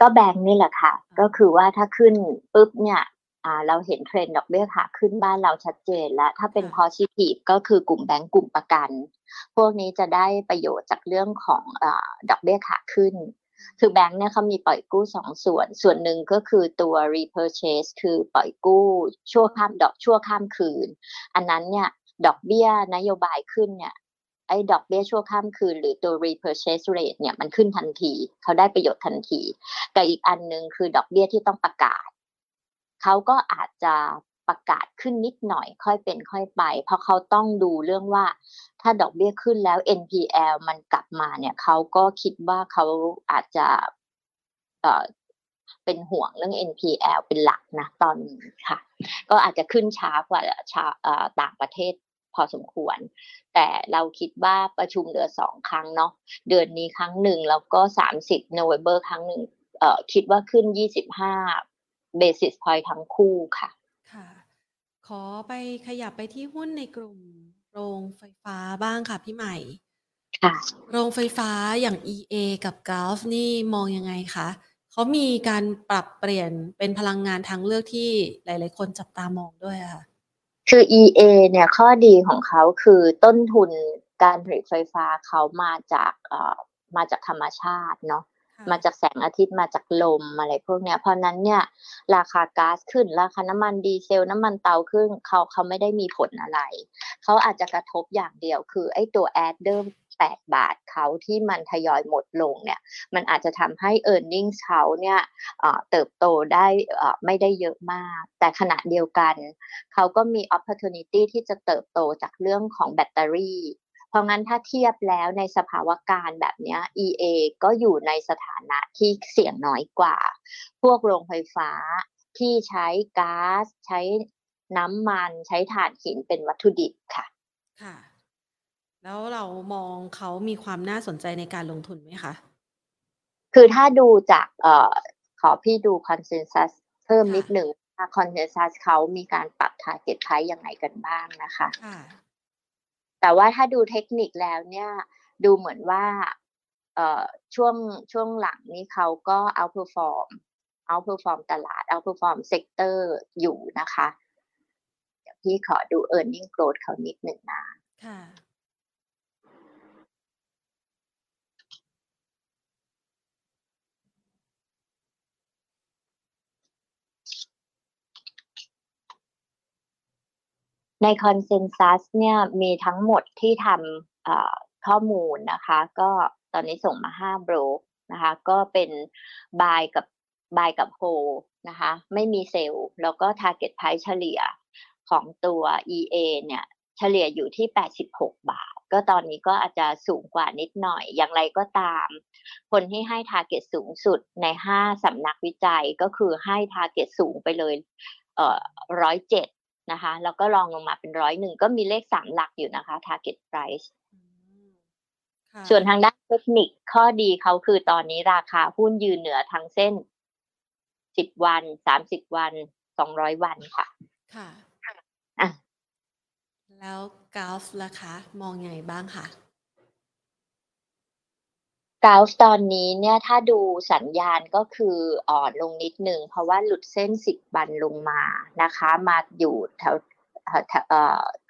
ก็แบงค์นี่แหละค่ะ ก็คือว่าถ้าขึ้นปุ๊บเนี่ยอ่าเราเห็นเทรนด์ดอกเบี้ยขาขึ้นบ้านเราชัดเจนแล้ว ถ้าเป็น positive ก็คือกลุ่มแบงก์กลุ่มประกัน พวกนี้จะได้ประโยชน์จากเรื่องของอดอกเบี้ยขาขึ้น คือแบงก์เนี่ยเขามีปล่อยกู้สองส่วน ส่วนหนึ่งก็คือตัว repurchase คือปล่อยกู้ชั่วข้ามดอกชั่วข้ามคืน อันนั้นเนี่ยดอกเบี้ยนโยบายขึ้นเนี่ย ไอ้ดอกเบี้ยชั่วข้ามคืน หรือตัว repurchase rate เนี่ยมันขึ้นทันที เขาได้ประโยชน์ทันทีแต่อีกอันนึงคือดอกเบี้ยที่ต้องประกาศ เขาก็อาจจะประกาศขึ้นนิดหน่อยค่อยเป็นค่อยไป เพราะเขาต้องดูเรื่องว่า ถ้าดอกเบี้ยขึ้นแล้ว NPL มันกลับมาเนี่ยเขาก็คิดว่าเขาอาจจะเป็นห่วงเรื่อง NPL เป็นหลักนะตอนนี้ค่ะ ก็อาจจะขึ้นช้ากว่าชาต่างประเทศพอสมควร แต่เราคิดว่าประชุมเหลือสองครั้งเนาะเดือนนี้ครั้งหนึ่งแล้วก็สามสิบโนเวม ber ครั้งหนึ่งเอ่อคิดว่าขึ้นยี่สิบห้าเบสิสพอยทั้งคู่ค่ะค่ะ ขอไปขยับไปที่หุ้นในกลุ่มโรงไฟฟ้าบ้างค่ะพี่ใหม่ค่ะโรงไฟฟ้าอย่าง EA กับ Gulf นี่มองยังไงคะเขามีการปรับเปลี่ยนเป็นพลังงานทางเลือกที่หลาย ๆ คนจับตามองด้วยค่ะ คือ EA เนี่ยข้อดีของเขาคือต้นทุนการผลิตไฟฟ้าเขามาจากเอ่อมาจากธรรมชาติเนาะมาจากแสงอาทิตย์มาจากลมอะไรพวกเนี้ย เพราะนั้นเนี่ยราคาก๊าซขึ้น ราคาน้ำมันดีเซลน้ำมันเตาขึ้นเขาเขาไม่ได้มีผลอะไร เขาอาจจะกระทบอย่างเดียวคือไอ้ตัวแอดเดิม 8 บาทเขาที่มันทยอยหมดลงเนี่ยมันอาจจะทำให้ e a r n i n g เขาเนี่ยเติบโตได้ไม่ได้เยอะมาก แต่ขณะเดียวกัน เขาก็มี opportunity ที่จะเติบโตจากเรื่องของแบตเตอรี่เพราะงั้นถ้าเทียบแล้วในสภาวะการแบบนี้ EA ก็อยู่ในสถานะที่เสี่ยงน้อยกว่า พวกโรงไฟฟ้าที่ใช้ก๊าซใช้น้ำมันใช้ถ่านหินเป็นวัตถุดิบค่ะ ค่ะ แล้วเรามองเขามีความน่าสนใจในการลงทุนไหมคะ คือถ้าดูจากเอ่อขอพี่ดู consensus เพิ่มนิดหนึ่งว่า consensus เขามีการปรับ target price ยังไงกันบ้างนะคะแต่ว่าถ้าดูเทคนิคแล้วเนี่ย ดูเหมือนว่าเอ่อช่วงช่วงหลังนี้เขาก็ outperform outperform ตลาด outperform sector อยู่นะคะ เดี๋ยวพี่ขอดู e a r n i n g growth เขานิดหนึ่งนะค่ะ ในคอนเซนแซสเนี่ยมีทั้งหมดที่ทำข้อมูลนะคะ ก็ตอนนี้ส่งมา5บรกนะคะ ก็เป็น buy กับ buy กับ hold นะคะ ไม่มีเซลล์ แล้วก็ target price เฉลี่ยของตัว EA เนี่ยเฉลี่ยอยู่ที่ 86 บาท ก็ตอนนี้ก็อาจจะสูงกว่านิดหน่อย อย่างไรก็ตาม คนที่ให้ target สูงสุดใน 5สำนักวิจัยก็คือให้ target สูงไปเลยเอ่อ107 นะคะแล้วก็ลองลงมาเป็นร้อยหนึ่งก็มีเลขสามหลักอยู่นะคะ target price ส่วนทางด้านเทคนิคข้อดีเขาคือตอนนี้ราคาหุ้นยืนเหนือทางเส้นสิบวันสามสิบวันสองร้อยวันค่ะ ค่ะอะแล้วกราฟล่ะคะ มองไงบ้างคะ กราฟตอนนี้เนี่ยถ้าดูสัญญาณก็คืออ่อนลงนิดหนึ่งเพราะว่าหลุดเส้นสิบวันลงมานะคะ มาอยู่แถว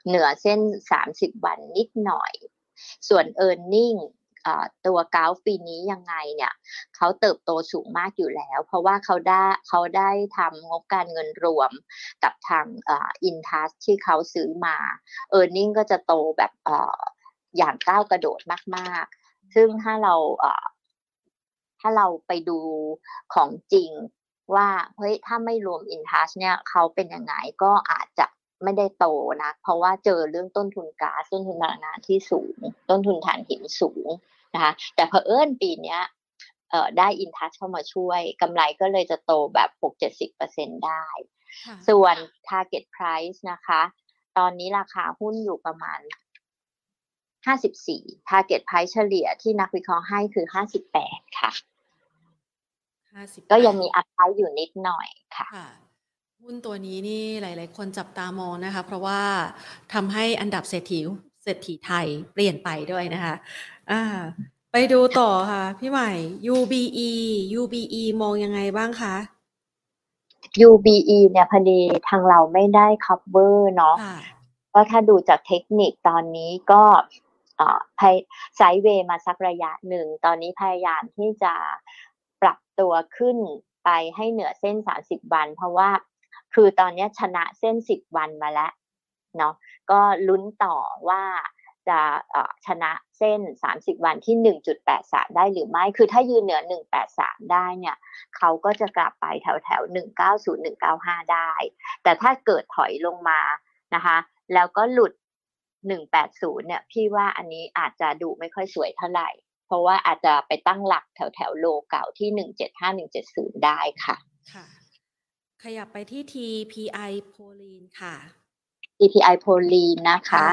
เหนือเส้นสามสิบวันนิดหน่อย ส่วน e a r n i n g ตัวกราฟปีนี้ยังไงเนี่ยเขาเติบโตสูงมากอยู่แล้ว เพราะว่าเขาได้เขาได้ทำงบการเงินรวมกับทางอินทัสที่เขาซื้อมา e a r n i n g ก็จะโตแบบอย่างก้าวกระโดดมาก ซึ่งถ้าเราถ้าเราไปดูของจริงว่าเฮ้ยถ้าไม่รวมอินทัชเนี่ยเขาเป็นยังไงก็อาจจะไม่ได้โตนะเพราะว่าเจอเรื่องต้นทุนก๊าซต้นทุนพลังงานที่สูง ต้นทุนถ่านหินสูงนะคะแต่เพอเอิญปีเนี้ยเอ่อได้อินทัชเข้ามาช่วยกำไรก็เลยจะโตแบบ 6-70%ได้ ส่วน target price นะคะ ตอนนี้ราคาหุ้นอยู่ประมาณ 54 target price เฉลี่ยที่นักวิเคราะห์ให้คือ 58 ค่ะ ก็ยังมีอัพไซด์อยู่นิดหน่อยค่ะหุ้นตัวนี้นี่หลาย ๆ คนจับตามองนะคะ เพราะว่าทำให้อันดับเศรษฐีเศรษฐีไทยเปลี่ยนไปด้วยนะคะอ่าไปดูต่อค่ะ พี่ใหม่ UBE UBE มองยังไงบ้างคะ UBE เนี่ยพอดีทางเราไม่ได้ cover เนาะก็ถ้าดูจากเทคนิคตอนนี้ก็ ไซด์เวย์มาสักระยะหนึ่ง ตอนนี้พยายามที่จะปรับตัวขึ้นไปให้เหนือเส้น 30 วัน เพราะว่าคือตอนนี้ชนะเส้น 10 วันมาแล้วเนาะก็ลุ้นต่อว่าจะชนะเส้น 30 วันที่ 1.83 ได้หรือไม่ คือถ้ายืนเหนือ 183 ได้เนี่ย เขาก็จะกลับไปแถวแถว190 195 ได้ แต่ถ้าเกิดถอยลงมานะคะ แล้วก็หลุด หนึ่งแปดศูนย์เนี่ย พี่ว่าอันนี้อาจจะดูไม่ค่อยสวยเท่าไหร่ เพราะว่าอาจจะไปตั้งหลักแถวแถวโลเก่าที่หนึ่งเจ็ดห้าหนึ่งเจ็ดศูนย์ได้ค่ะ ค่ะ ขยับไปที่ TPI โพลีนค่ะ TPI โพลีนนะคะ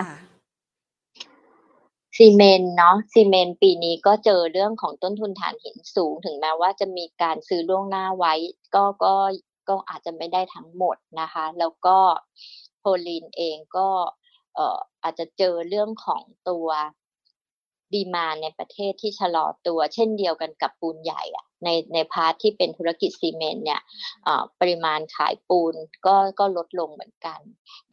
ซีเมนเนาะซีเมนปีนี้ก็เจอเรื่องของต้นทุนถ่านหินสูง ถึงแม้ว่าจะมีการซื้อล่วงหน้าไว้ ก็ก็ก็อาจจะไม่ได้ทั้งหมดนะคะ แล้วก็โพลีนเองก็ เอ่ออาจจะเจอเรื่องของตัว demand ในประเทศที่ชะลอตัว เช่นเดียวกันกับปูนใหญ่อะในใน part ที่เป็นธุรกิจซีเมนต์เนี่ยปริมาณขายปูนก็ก็ลดลงเหมือนกัน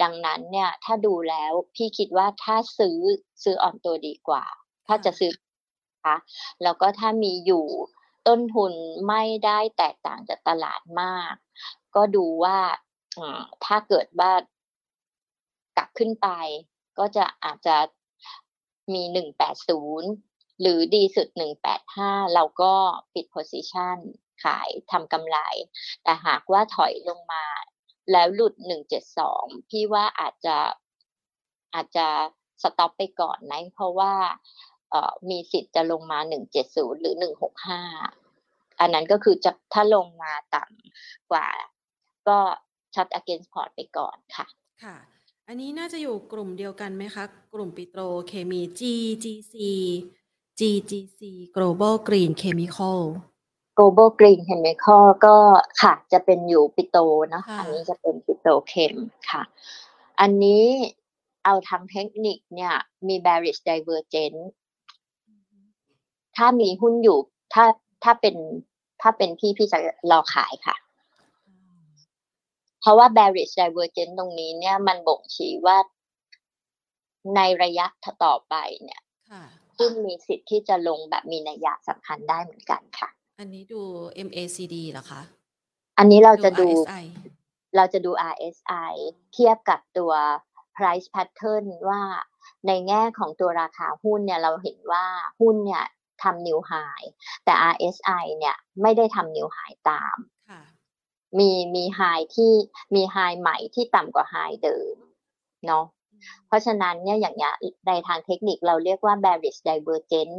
ดังนั้นเนี่ยถ้าดูแล้วพี่คิดว่าถ้าซื้อซื้ออ่อนตัวดีกว่า ถ้าจะซื้อคะแล้วก็ถ้ามีอยู่ต้นทุนไม่ได้แตกต่างจากตลาดมาก ก็ดูว่าถ้าเกิดว่า กลับขึ้นไป ก็จะอาจจะมีหนึ่งแปดศูนย์หรือดีสุดหนึ่งแปดห้าเราก็ปิดโพซิชันขายทำกำไร แต่หากว่าถอยลงมา แล้วหลุดหนึ่งเจ็ดสองพี่ว่าอาจจะอาจจะสต็อปไปก่อนนะเพราะว่ามีสิทธิ์จะลงมาหนึ่งเจ็ดศูนย์หรือหนึ่งหกห้าอันนั้นก็คือจะถ้าลงมาต่ำกว่า ก็ช็อต against port ไปก่อนค่ะ ค่ะ อันนี้น่าจะอยู่กลุ่มเดียวกันไหมคะ กลุ่มปิโตรเคมี GGC GGC Global Green Chemical Global Green Chemical ก็ค่ะจะเป็นอยู่ปิโตเนาะอันนี้จะเป็นปิโตเคมค่ะ อันนี้เอาทางเทคนิคเนี่ยมี bearish divergence ถ้ามีหุ้นอยู่ถ้าถ้าเป็นถ้าเป็นพี่พี่จะรอขายค่ะ เพราะว่า bearish divergence ตรงนี้เนี่ยมันบ่งชี้ว่าในระยะต่อไปเนี่ยหุ้นมีสิทธิ์ที่จะลงแบบมีนัยยะสำคัญได้เหมือนกันค่ะ อันนี้ดู MACD เหรอคะ อันนี้เราจะดู เราจะดู RSI เทียบกับตัว price pattern ว่าในแง่ของตัวราคาหุ้นเนี่ยเราเห็นว่าหุ้นเนี่ยทำนิวไฮแต่ RSI เนี่ยไม่ได้ทำนิวไฮตาม มีมีไฮที่มีไฮใหม่ที่ต่ำกว่าไฮเดิมเนาะเพราะฉะนั้นเนี่ยอย่างเงี้ยในทางเทคนิคเราเรียกว่า bearish divergence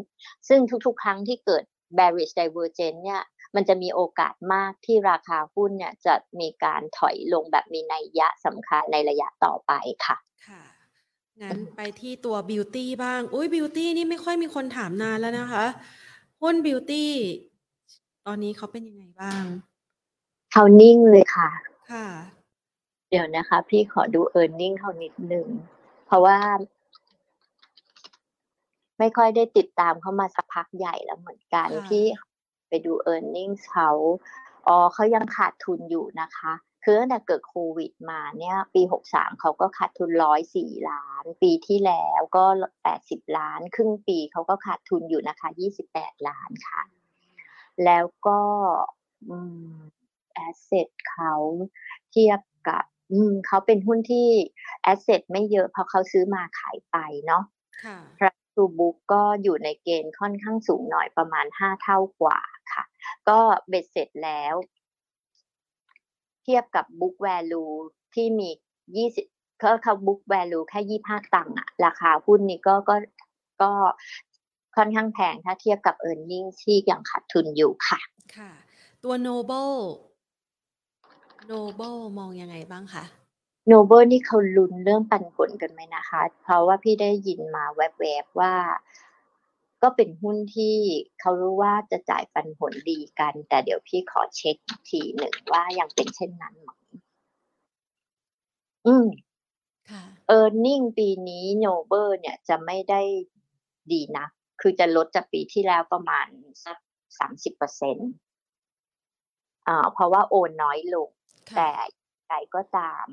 ซึ่งทุกๆ ครั้งที่เกิด bearish divergence เนี่ยมันจะมีโอกาสมากที่ราคาหุ้นเนี่ยจะมีการถอยลงแบบมีนัยยะสำคัญในระยะต่อไปค่ะค่ะงั้นไปที่ตัว beauty บ้าง อุ้ย beauty นี่ไม่ค่อยมีคนถามนานแล้วนะคะ หุ้น beauty ตอนนี้เขาเป็นยังไงบ้าง เขานิ่งเลยค่ะ ค่ะ เดี๋ยวนะคะ พี่ขอดูเออร์เน็งเขานิดนึงเพราะว่า ไม่ค่อยได้ติดตามเขามาสักพักใหญ่แล้วเหมือนกัน พี่ไปดูเออร์เน็งเขาอ๋อเขายังขาดทุนอยู่นะคะคือตั้งแต่เกิดโควิดมาเนี่ยปีหกสามเขาก็ขาดทุนร้อยสี่ล้าน ปีที่แล้วก็แปดสิบล้าน ครึ่งปีเขาก็ขาดทุนอยู่นะคะยี่สิบแปดล้านค่ะ แล้วก็อืม asset เขาเทียบกับอืมเขาเป็นหุ้นที่ asset ไม่เยอะเพราะเขาซื้อมาขายไปเนาะ price to book ก็อยู่ในเกณฑ์ค่อนข้างสูงหน่อยประมาณห้าเท่ากว่าค่ะ ก็เบ็ดเสร็จแล้ว เทียบกับ book value ที่มียี่สิบเขาเขา book value แค่ยี่ห้าตังค์อะราคาหุ้นนี้ก็ก็ก็ค่อนข้างแพงถ้าเทียบกับ e a r n i n g ที่ยังขาดทุนอยู่ค่ะ ค่ะ ตัว Noble โนเบิลมองยังไงบ้างคะโนเบิลนี่เขาลุ้นเรื่องปันผลกันไหมนะคะ เพราะว่าพี่ได้ยินมาแวบๆว่า ก็เป็นหุ้นที่เขารู้ว่าจะจ่ายปันผลดีกัน แต่เดี๋ยวพี่ขอเช็คทีหนึ่งว่ายังเป็นเช่นนั้นไหมอืม earning ปีนี้โนเบิลเนี่ยจะไม่ได้ดีนะคือจะลดจากปีที่แล้วประมาณสักสามสิบเปอร์เซ็นต์อ่าเพราะว่าโอนน้อยลง แต่ใดก็ตาม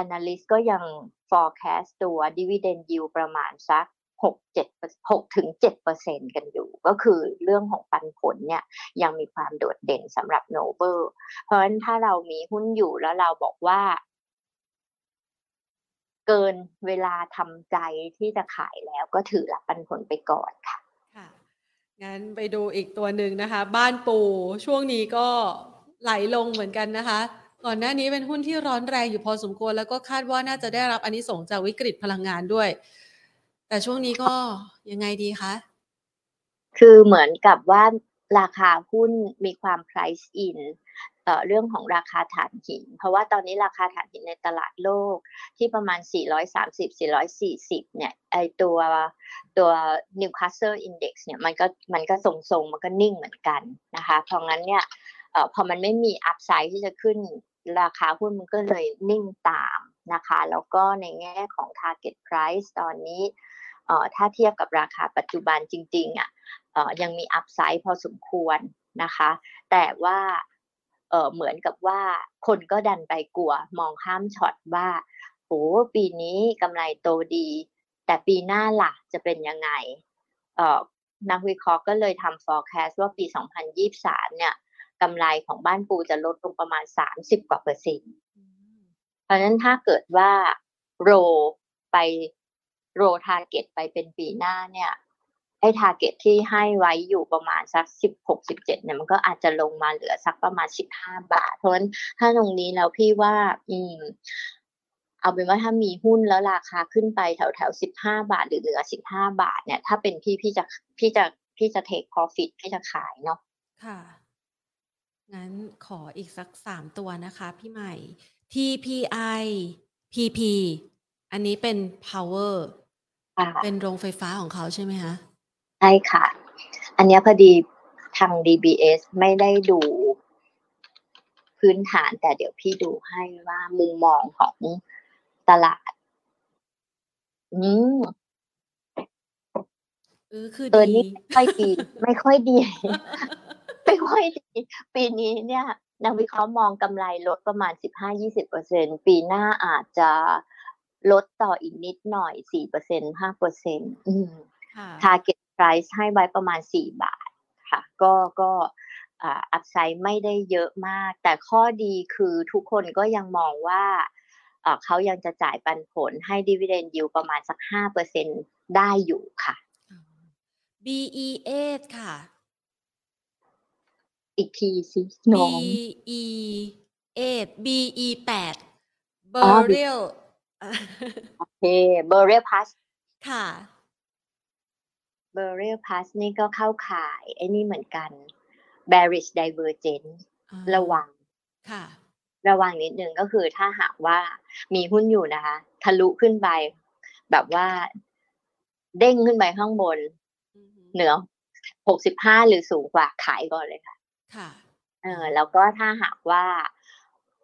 Analyst ก็ยัง forecast ตัว dividend yield ประมาณสักหกเจ็ดหกถึงเจ็ดเปอร์เซ็นกันอยู่ ก็คือเรื่องของปันผลเนี่ยยังมีความโดดเด่นสำหรับโนเบิลเพราะฉะนั้นถ้าเรามีหุ้นอยู่แล้วเราบอกว่า เกินเวลาทำใจที่จะขายแล้วก็ถือรับปันผลไปก่อนค่ะค่ะงั้นไปดูอีกตัวหนึ่งนะคะ บ้านปูช่วงนี้ก็ ไหลลงเหมือนกันนะคะ ก่อนหน้านี้เป็นหุ้นที่ร้อนแรงอยู่พอสมควร แล้วก็คาดว่าน่าจะได้รับอันนี้ส่งจากวิกฤตพลังงานด้วย แต่ช่วงนี้ก็ยังไงดีคะคือเหมือนกับว่าราคาหุ้นมีความ price in เรื่องของราคาถ่านหิน เพราะว่าตอนนี้ราคาถ่านหินในตลาดโลกที่ประมาณ 430-440 เนี่ยไอตัวตัว Newcastle Index เนี่ยมันก็มันก็ทรงๆ มันก็นิ่งเหมือนกันนะคะเพราะงั้นเนี่ย พอมันไม่มีอัพไซด์ที่จะขึ้นราคาหุ้นมันก็เลยนิ่งตามนะคะ แล้วก็ในแง่ของ target price ตอนนี้ถ้าเทียบกับราคาปัจจุบันจริงๆอะยังมีอัพไซด์พอสมควรนะคะ แต่ว่าเออเหมือนกับว่าคนก็ดันไปกลัวมองข้ามช็อตว่าโอ้ปีนี้กำไรโตดี แต่ปีหน้าล่ะจะเป็นยังไงเออนักวิเคราะห์ก็เลยทำ forecast ว่าปี 2023 เนี่ย กำไรของบ้านปูจะลดลงประมาณ 30 กว่าเปอร์เซ็นต์ เพราะฉะนั้นถ้าเกิดว่า roll ไป roll target ไปเป็นปีหน้าเนี่ยไอ้ target ที่ให้ไว้อยู่ประมาณสักสิบหกสิบเจ็ดเนี่ยมันก็อาจจะลงมาเหลือสักประมาณสิบห้าบาท เพราะฉะนั้นถ้าตรงนี้แล้วพี่ว่า อืม เอาเป็นว่าถ้ามีหุ้นแล้วราคาขึ้นไปแถวแถวสิบห้าบาท หรือเหลือสิบห้าบาท เนี่ย ถ้าเป็นพี่พี่จะพี่จะพี่จะเทค profit พี่จะขายเนาะค่ะ งั้นขออีกสักสามตัวนะคะ พี่ใหม่ TPI PP อันนี้เป็น power เป็นโรงไฟฟ้าของเขาใช่ไหมคะใช่ค่ะ อันนี้พอดีทาง DBS ไม่ได้ดูพื้นฐานแต่เดี๋ยวพี่ดูให้ว่ามุมมองของตลาด อืมเออคือเออนี่ไม่ค่อยดี ไม่ค่อยดีไม่ ค่อยดีปีนี้เนี่ยนักวิเคราะห์มองกำไรลดประมาณสิบห้ายี่สิบเปอร์เซ็นปีหน้าอาจจะลดต่ออีกนิดหน่อยสี่เปอร์เซ็นห้าเปอร์เซ็นต์ target price ให้ไว้ประมาณสี่บาทค่ะ ก็ก็อัพไซด์ไม่ได้เยอะมาก แต่ข้อดีคือทุกคนก็ยังมองว่าเขายังจะจ่ายปันผลให้ดีเวเดนยิวประมาณสักห้าเปอร์เซ็นได้อยู่ค่ะ BE8 ค่ะ อีกทีสิน้อง BE8 BE8 Burial โอเค Burial Pass ค่ะ Burial Pass นี่ก็เข้าข่าย ไอ้นี่เหมือนกัน bearish divergence ระวังค่ะ ระวังนิดนึงก็คือถ้าหากว่ามีหุ้นอยู่นะคะ ทะลุขึ้นไป แบบว่าเด้งขึ้นไปข้างบน เหนือหกสิบห้าหรือสูงกว่าขายก่อนเลยค่ะ ค่ะเออแล้วก็ถ้าหากว่า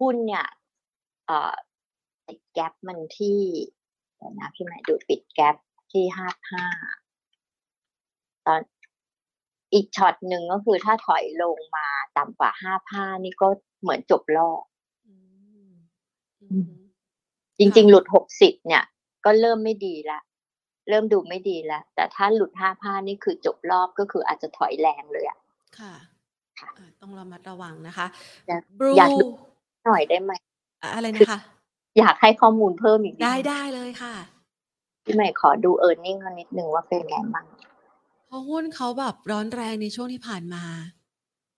หุ้นเนี่ยเอ่อปิดแกลบมันที่เดี๋ยวนะพี่หมายดูปิดแกลบที่ห้าห้าตอนอีกช็อตหนึ่งก็คือถ้าถอยลงมาต่ำกว่าห้าผ้านี่ก็เหมือนจบรอบจริง ๆ หลุดหกสิบเนี่ย ก็เริ่มไม่ดีละเริ่มดูไม่ดีแล้วแต่ถ้าหลุดห้าผ้านี่คือจบรอบก็คืออาจจะถอยแรงเลยอะค่ะ ต้องระมัดระวังนะคะอยากดูหน่อยได้ไหมอะไรนะคะ อยากให้ข้อมูลเพิ่มอีกได้ได้เลยค่ะพี่ใหม่ขอดูเออร์เน็งนิดนึงว่าเป็นไงบ้างพราะหุ้นเขาแบบร้อนแรงในช่วงที่ผ่านมา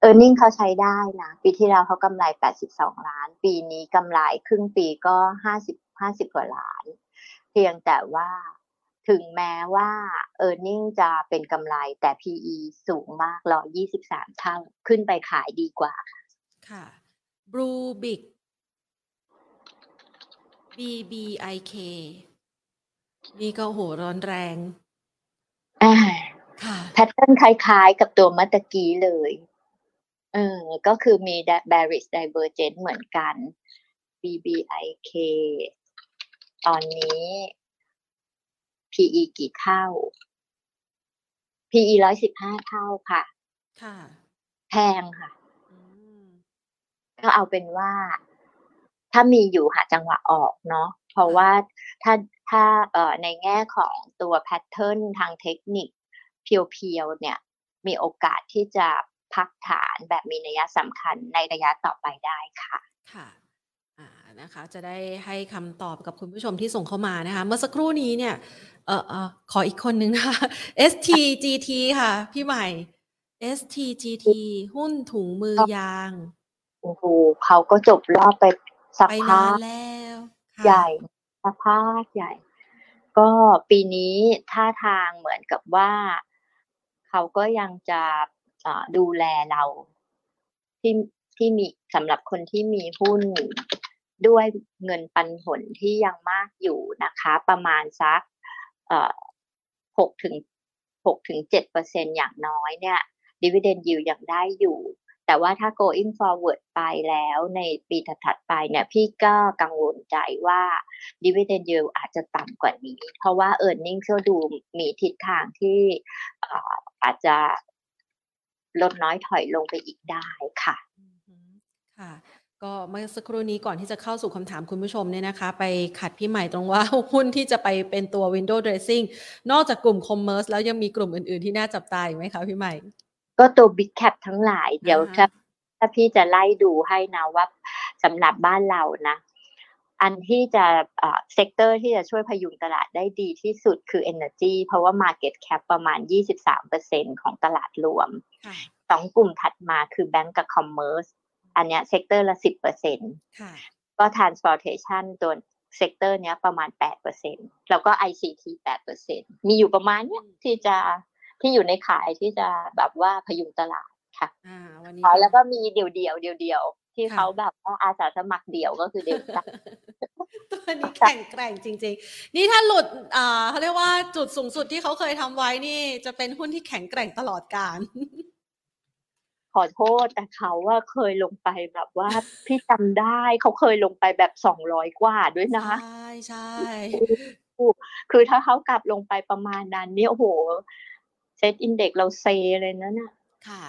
เออร์เน็งเขาใช้ได้นะ ปีที่แล้วเขากำไร 82 ล้าน ปีนี้กำไรครึ่งปีก็ 50 50 กว่าล้าน เพียงแต่ว่า ถึงแม้ว่า e a r n i n g จะเป็นกำไรแต่ PE สูงมากรอ23เท่า ขึ้นไปขายดีกว่า ค่ะค่ะ Blue Big BBIK นี่ก็โหร้อนแรงอ่าแพทเทิร์นคล้ายๆ กับตัวมัตตกี้เลย เออ ก็คือมี bearish divergence เหมือนกัน BBIK ตอนนี้ PE กี่เท่า PE ร้อยสิบห้าเท่าค่ะ ค่ะแพงค่ะ ก็เอาเป็นว่า ถ้ามีอยู่หาจังหวะออกเนาะเพราะว่าถ้าถ้าเอ่อในแง่ของตัวแพทเทิร์นทางเทคนิคเพียวๆเนี่ย มีโอกาสที่จะพักฐานแบบมีนัยสำคัญในระยะต่อไปได้ค่ะ ค่ะอ่า นะคะจะได้ให้คำตอบกับคุณผู้ชมที่ส่งเข้ามานะคะ เมื่อสักครู่นี้เนี่ยเออเออขออีกคนนึงนะคะ STGT ค่ะ พี่ใหม่ STGT หุ้นถุงมือยางโอ้โหเขาก็จบรอบไปสักพักแล้วใหญ่สักพักใหญ่ ก็ปีนี้ท่าทางเหมือนกับว่า เขาก็ยังจะดูแลเราที่ที่มีสำหรับคนที่มีหุ้น ด้วยเงินปันผลที่ยังมากอยู่นะคะ ประมาณสักหกถึงหกถึงเจ็ดเปอร์เซ็นอย่างน้อยเนี่ยดีเวเดนยิวยังได้อยู่ แต่ว่าถ้า going forward ไปแล้วในปีถัดๆไปเนี่ยพี่ก็กังวลใจว่า dividend yield อาจจะต่ำกว่านี้ เพราะว่า e a r n i n g ก็ดูมีทิศทางที่อาจจะลดน้อยถอยลงไปอีกได้ค่ะ ค่ะ ก็เมื่อสักครู่นี้ก่อนที่จะเข้าสู่คำถามคุณผู้ชมเนี่ยนะคะ ไปขัดพี่ใหม่ตรงว่าหุ้นที่จะไปเป็นตัว window dressing นอกจากกลุ่ม commerce แล้วยังมีกลุ่มอื่นๆที่น่าจับตาไหมคะพี่ใหม่ ก็ตัว big cap ทั้งหลายเดี๋ยวถ้าถ้าพี่จะไล่ดูให้นะว่าสำหรับบ้านเรานะ อันที่จะ sector ที่จะช่วยพยุงตลาดได้ดีที่สุดคือ Energy เพราะว่า Market Cap ประมาณ 23%ของตลาดรวมสองกลุ่มถัดมาคือ Bank กับ Commerce อั นเนี้ย sector ละสิบเปอร์เซ็นต์ก็ transportation ตัวsector เนี้ยประมาณแปดเปอร์เซ็นต์แล้วก็ ICT แปดเปอร์เซ็นต์มีอยู่ประมาณเนี้ยที่จะที่อยู่ในข่ายที่จะแบบว่าพยุงตลาดค่ะอ่าวันนี้แล้วก็มีเดี่ยวเดี่ยวเดี่ยวเดี่ยวที่เขาแบบว่าอาสาสมัครเดี่ยวก็คือเดี่ยวตัวนี้แข็งแกร่งจริง ๆ นี่ถ้าหลุดอ่าเขาเรียกว่าจุดสูงสุดที่เขาเคยทำไว้นี่จะเป็นหุ้นที่แข็งแกร่งตลอดกาล ขอโทษแต่เขาว่าเคยลงไปแบบว่าพี่จำได้เขาเคยลงไปแบบสองร้อยกว่าด้วยนะ ใช่ใช่คือถ้าเขากลับลงไปประมาณนั้นนี่โอ้โหเซตอินเด็กเราเซเลยนะเนี่ยค่ะ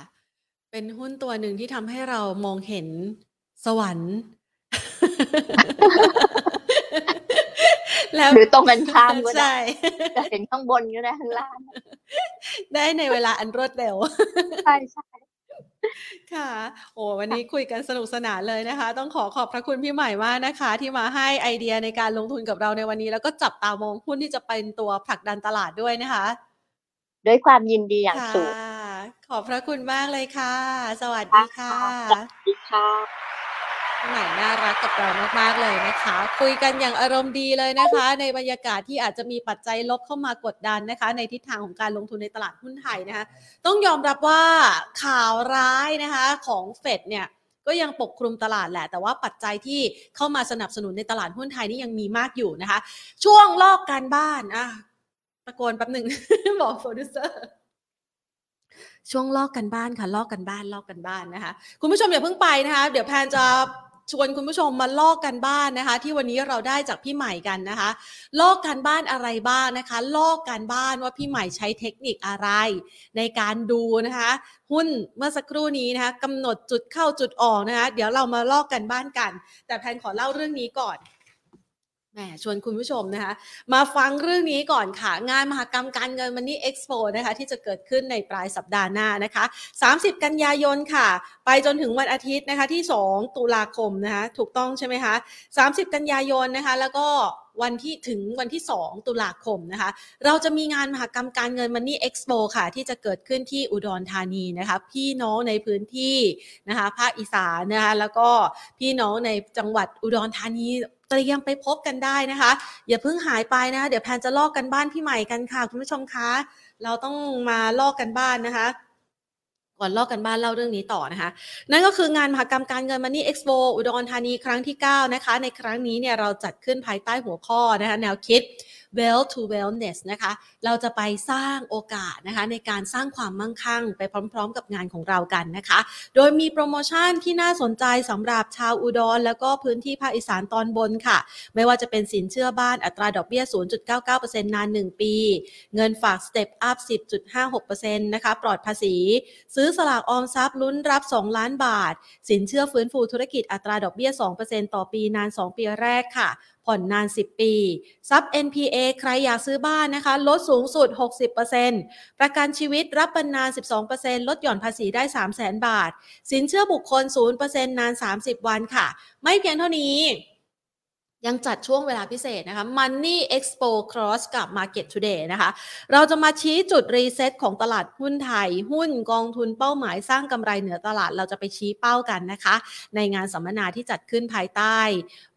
เป็นหุ้นตัวหนึ่งที่ทำให้เรามองเห็นสวรรค์ แล้วหรือตรงกันข้ามก็ได้จะเห็นข้างบนก็ได้ข้างล่าง ได้ในเวลาอันรวดเร็ว ใช่ใช่ ค่ะ โอ้วันนี้คุยกันสนุกสนานเลยนะคะ ต้องขอขอบพระคุณพี่ใหม่มากนะคะ ที่มาให้ไอเดียในการลงทุนกับเราในวันนี้ แล้วก็จับตามองหุ้นที่จะเป็นตัวผลักดันตลาดด้วยนะคะ ด้วยความยินดีอย่างสูงขอบพระคุณมากเลยค่ะ สวัสดีค่ะสวัสดีค่ะ ใหม่น่ารักกับเรามากๆเลยนะคะ คุยกันอย่างอารมณ์ดีเลยนะคะ ในบรรยากาศที่อาจจะมีปัจจัยลบเข้ามากดดันนะคะ ในทิศทางของการลงทุนในตลาดหุ้นไทยนะคะ ต้องยอมรับว่าข่าวร้ายนะคะของเฟดเนี่ยก็ยังปกคลุมตลาดแหละ แต่ว่าปัจจัยที่เข้ามาสนับสนุนในตลาดหุ้นไทยนี่ยังมีมากอยู่นะคะ ช่วงลอกการบ้านอะตะโกนแป๊บหนึ่งบอกโปรดิวเซอร์ช่วงลอกการบ้านค่ะลอกการบ้านลอกการบ้านนะคะ คุณผู้ชมอย่าเพิ่งไปนะคะ เดี๋ยวแพนจะ ชวนคุณผู้ชมมาลอกการบ้านนะคะ ที่วันนี้เราได้จากพี่ใหม่กันนะคะ ลอกการบ้านอะไรบ้างนะคะ ลอกการบ้านว่าพี่ใหม่ใช้เทคนิคอะไร ในการดูนะคะ หุ้นเมื่อสักครู่นี้นะคะกำหนดจุดเข้าจุดออกนะคะ เดี๋ยวเรามาลอกกันบ้านกัน แต่แพนขอเล่าเรื่องนี้ก่อน แหมชวนคุณผู้ชมนะคะ มาฟังเรื่องนี้ก่อนค่ะ งานมหกรรมการเงินมันนี่เอ็กซ์โปนะคะ ที่จะเกิดขึ้นในปลายสัปดาห์หน้านะคะ 30 กันยายนค่ะ ไปจนถึงวันอาทิตย์นะคะที่ 2 ตุลาคมนะคะ ถูกต้องใช่ไหมคะ 30 กันยายนนะคะ แล้วก็วันที่ถึงวันที่ 2 ตุลาคมนะคะ เราจะมีงานมหกรรมการเงินมันนี่เอ็กซ์โปค่ะ ที่จะเกิดขึ้นที่อุดรธานีนะคะ พี่น้องในพื้นที่นะคะ ภาคอีสานนะคะ แล้วก็พี่น้องในจังหวัดอุดรธานี เตรียมไปพบกันได้นะคะ อย่าเพิ่งหายไปนะ เดี๋ยวแพนจะลอกกันบ้านพี่ใหม่กันค่ะ คุณผู้ชมคะ เราต้องมาลอกกันบ้านนะคะก่อนลอกกันบ้านเล่าเรื่องนี้ต่อนะคะ นั่นก็คืองานมหกรรมการเงินมันนี่เอ็กซ์โปอุดรธานีครั้งที่ 9 นะคะ ในครั้งนี้เนี่ยเราจัดขึ้นภายใต้หัวข้อนะคะแนวคิด well to wellness นะคะเราจะไปสร้างโอกาสนะคะในการสร้างความมั่งคั่ง ไปพร้อม ๆ กับงานของเรากันนะคะ โดยมีโปรโมชั่นที่น่าสนใจสำหรับชาวอุดร แล้วก็พื้นที่ภาคอีสานตอนบนค่ะ ไม่ว่าจะเป็นสินเชื่อบ้านอัตราดอกเบี้ย 0.99%นาน 1 ปี เงินฝาก Step Up 10.56%นะคะปลอดภาษี ซื้อสลากออมทรัพย์ลุ้นรับ 2 ล้านบาท สินเชื่อฟื้นฟูธุรกิจอัตราดอกเบี้ย 2%ต่อปีนาน 2 ปีแรกค่ะ ผ่อนนาน 10 ปี ซับ NPA ใครอยากซื้อบ้านนะคะ ลดสูงสุด 60%ประกันชีวิตรับบรรนาน 12%ลดหย่อนภาษีได้ 3 0 0 0 0 0 บาท สินเชื่อบุคคล 0%นาน 30 วันค่ะ ไม่เพียงเท่านี้ ยังจัดช่วงเวลาพิเศษนะคะ Money Expo Cross กับ Market Today นะคะ เราจะมาชี้จุดรีเซ็ตของตลาดหุ้นไทย หุ้นกองทุนเป้าหมายสร้างกำไรเหนือตลาดเราจะไปชี้เป้ากันนะคะ ในงานสัมมนาที่จัดขึ้นภายใต้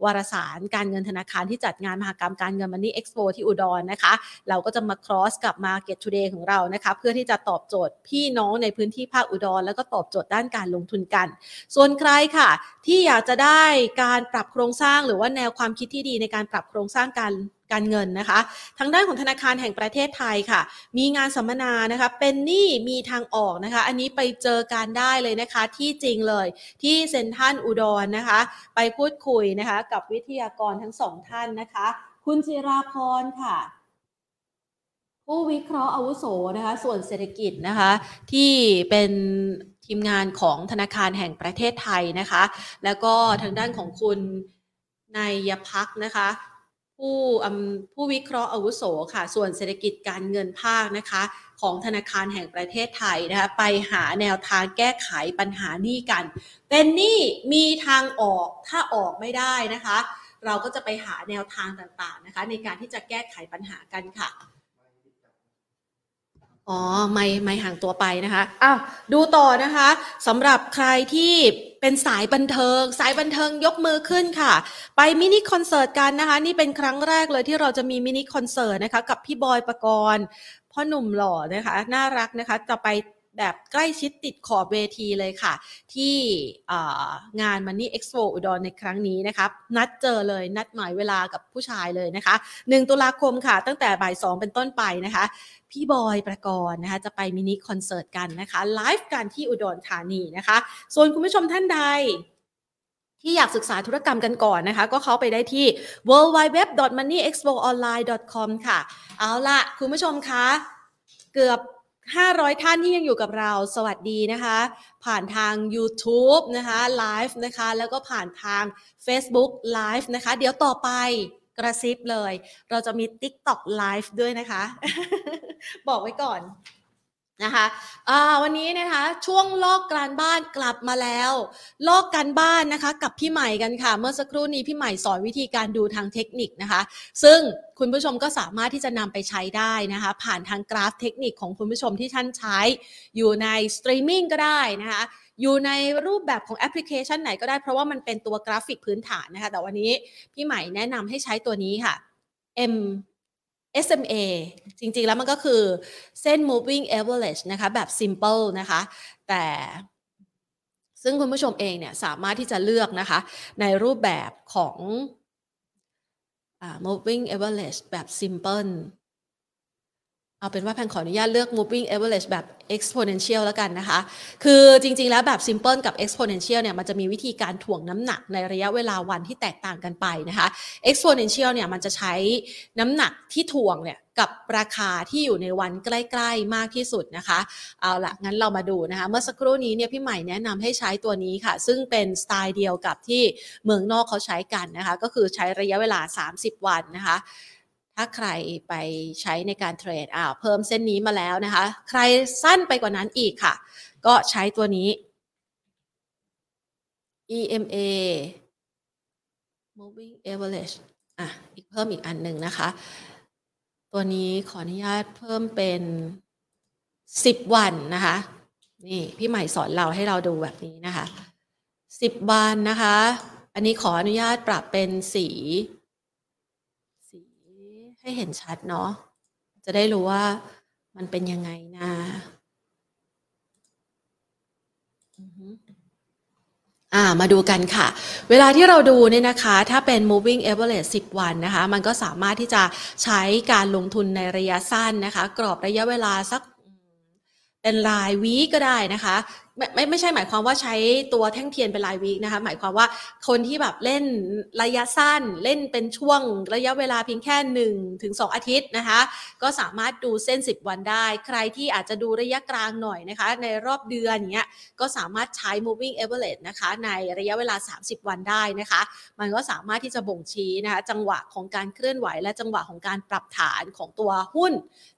วารสารการเงินธนาคารที่จัดงานมหกรรมการเงิน Money Expo ที่อุดรนนะคะ เราก็จะมา cross กับ Market Today ของเรานะคะ เพื่อที่จะตอบโจทย์พี่น้องในพื้นที่ภาคอุดร แล้วก็ตอบโจทย์ด้านการลงทุนกัน ส่วนใครค่ะ ที่อยากจะได้การปรับโครงสร้างหรือว่าแนวความคิดที่ดีในการปรับโครงสร้างการการเงินนะคะ ทางด้านของธนาคารแห่งประเทศไทยค่ะ มีงานสัมมนานะคะ เป็นหนี้มีทางออกนะคะ อันนี้ไปเจอการได้เลยนะคะที่จริงเลยที่เซ็นทรัลอุดรนนะคะ ไปพูดคุยนะคะ กับวิทยากรทั้งสองท่านนะคะ คุณจิราพรค่ะผู้วิเคราะห์อาวุโสนะคะ ส่วนเศรษฐกิจนะคะ ที่เป็นทีมงานของธนาคารแห่งประเทศไทยนะคะ แล้วก็ทางด้านของคุณ นายพักนะคะ ผู้ผู้วิเคราะห์อาวุโสค่ะ ส่วนเศรษฐกิจการเงินภาคนะคะ ของธนาคารแห่งประเทศไทยนะคะ ไปหาแนวทางแก้ไขปัญหานี้กัน เป็นหนี้มีทางออกถ้าออกไม่ได้นะคะ เราก็จะไปหาแนวทางต่างๆนะคะ ในการที่จะแก้ไขปัญหากันค่ะ อ๋อ ไม่ไม่ห่างตัวไปนะคะอ้าวดูต่อนะคะสำหรับใครที่เป็นสายบันเทิง สายบันเทิงยกมือขึ้นค่ะ ไปมินิคอนเสิร์ตกันนะคะ นี่เป็นครั้งแรกเลยที่เราจะมีมินิคอนเสิร์ตนะคะ กับพี่บอยประกรณ์พ่อหนุ่มหล่อนะคะ น่ารักนะคะจะไป แบบใกล้ชิดติดขอบเวทีเลยค่ะ ที่งาน Money Expo อุดรในครั้งนี้นะคะนัดเจอเลยนัดหมายเวลากับผู้ชายเลยนะคะ 1 ตุลาคมค่ะ ตั้งแต่บ่าย 2 เป็นต้นไปนะคะพี่บอยประกรณ์นะคะจะไปมินิคอนเสิร์ตกันนะคะไลฟ์กันที่อุดรธานีนะคะ ส่วนคุณผู้ชมท่านใดที่อยากศึกษาธุรกรรมกันก่อนนะคะ ก็เข้าไปได้ที่ worldwideweb.moneyexpoonline.com ค่ะ เอาละคุณผู้ชมคะ เกือบ 500 ท่านที่ยังอยู่กับเราสวัสดีนะคะ ผ่านทาง YouTube นะคะไลฟ์นะคะ แล้วก็ผ่านทาง Facebook Live นะคะ เดี๋ยวต่อไปกระซิบเลย เราจะมี TikTok Live ด้วยนะคะ บอกไว้ก่อน นะคะวันนี้นะคะช่วงลอกการบ้านกลับมาแล้ว ลอกการบ้านนะคะกับพี่ใหม่กันค่ะ เมื่อสักครู่นี้พี่ใหม่สอนวิธีการดูทางเทคนิคนะคะ ซึ่งคุณผู้ชมก็สามารถที่จะนำไปใช้ได้นะคะ ผ่านทางกราฟเทคนิคของคุณผู้ชมที่ท่านใช้ อยู่ในสตรีมมิ่งก็ได้นะคะอยู่ในรูปแบบของแอปพลิเคชันไหนก็ได้เพราะว่ามันเป็นตัวกราฟิกพื้นฐานนะคะ แต่วันนี้พี่ใหม่แนะนำให้ใช้ตัวนี้ค่ะ M SMA จริงๆ แล้วมันก็คือเส้น moving average นะคะ แบบ simple นะคะ แต่ซึ่งคุณผู้ชมเองเนี่ยสามารถที่จะเลือกนะคะ ในรูปแบบของ moving average แบบ simple เอาเป็นว่าแพนขออนุญาตเลือก moving average แบบ exponential แล้วกันนะคะ คือจริงๆ แล้วแบบ simple กับ exponential เนี่ย มันจะมีวิธีการถ่วงน้ำหนักในระยะเวลาวันที่แตกต่างกันไปนะคะ exponential เนี่ย มันจะใช้น้ำหนักที่ถ่วงเนี่ยกับราคาที่อยู่ในวันใกล้ ๆ มากที่สุดนะคะ เอาละงั้นเรามาดูนะคะ เมื่อสักครู่นี้เนี่ยพี่ใหม่แนะนำให้ใช้ตัวนี้ค่ะ ซึ่งเป็นสไตล์เดียวกับที่เมืองนอกเขาใช้กันนะคะ ก็คือใช้ระยะเวลา 30 วันนะคะ ถ้าใครไปใช้ในการเทรดอ้าเพิ่มเส้นนี้มาแล้วนะคะ ใครสั้นไปกว่านั้นอีกค่ะ ก็ใช้ตัวนี้ EMA moving average อะอีกเพิ่มอีกอันหนึ่งนะคะ ตัวนี้ขออนุญาตเพิ่มเป็น 10 วันนะคะ นี่พี่ใหม่สอนเราให้เราดูแบบนี้นะคะ 10 วันนะคะ อันนี้ขออนุญาตปรับเป็นสี ให้เห็นชัดเนาะจะได้รู้ว่ามันเป็นยังไงนะอ่ามาดูกันค่ะ เวลาที่เราดูเนี่ยนะคะ ถ้าเป็น moving average 10 วันนะคะ มันก็สามารถที่จะใช้การลงทุนในระยะสั้นนะคะ กรอบระยะเวลาสักเป็นรายวีก็ได้นะคะ ไม่ไม่ไม่ใช่หมายความว่าใช้ตัวแท่งเทียนเป็นรายวีคนะคะ หมายความว่าคนที่แบบเล่นระยะสั้นเล่นเป็นช่วงระยะเวลาเพียงแค่1ถึง2อาทิตย์นะคะ ก็สามารถดูเส้น 10 วันได้ ใครที่อาจจะดูระยะกลางหน่อยนะคะ ในรอบเดือนอย่างเงี้ยก็สามารถใช้ moving average นะคะ ในระยะเวลา 30 วันได้นะคะ มันก็สามารถที่จะบ่งชี้นะคะจังหวะของการเคลื่อนไหว และจังหวะของการปรับฐานของตัวหุ้น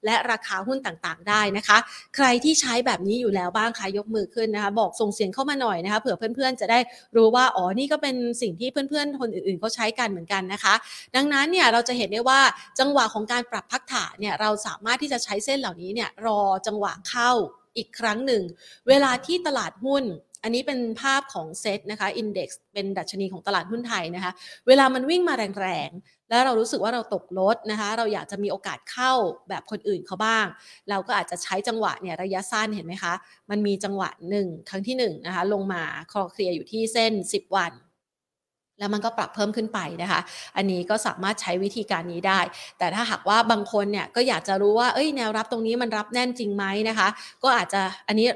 และราคาหุ้นต่างๆ ได้นะคะ ใครที่ใช้แบบนี้อยู่แล้วบ้างคะยกมือขึ้นนะคะบอกส่งเสียงเข้ามาหน่อยนะคะเผื่อเพื่อนๆจะได้รู้ว่าอ๋อนี่ก็เป็นสิ่งที่เพื่อนๆคนอื่นๆเขาใช้กันเหมือนกันนะคะ ดังนั้นเนี่ยเราจะเห็นได้ว่าจังหวะของการปรับพักฐานเนี่ยเราสามารถที่จะใช้เส้นเหล่านี้เนี่ยรอจังหวะเข้าอีกครั้งหนึ่ง เวลาที่ตลาดหุ้น อันนี้เป็นภาพของเซตนะคะอินเด็กซ์เป็นดัชนีของตลาดหุ้นไทยนะคะ เวลามันวิ่งมาแรงๆ แล้วเรารู้สึกว่าเราตกรถนะคะ เราอยากจะมีโอกาสเข้าแบบคนอื่นเขาบ้าง เราก็อาจจะใช้จังหวะเนี่ยระยะสั้นเห็นไหมคะ มันมีจังหวะหนึ่งครั้งที่1นนะคะลงมาคอเคลียร์อยู่ที่เส้น 10 วัน แล้วมันก็ปรับเพิ่มขึ้นไปนะคะ อันนี้ก็สามารถใช้วิธีการนี้ได้ แต่ถ้าหากว่าบางคนเนี่ยก็อยากจะรู้ว่า เอ้ย แนวรับตรงนี้มันรับแน่นจริงไหมนะคะ ก็อาจจะ อันนี้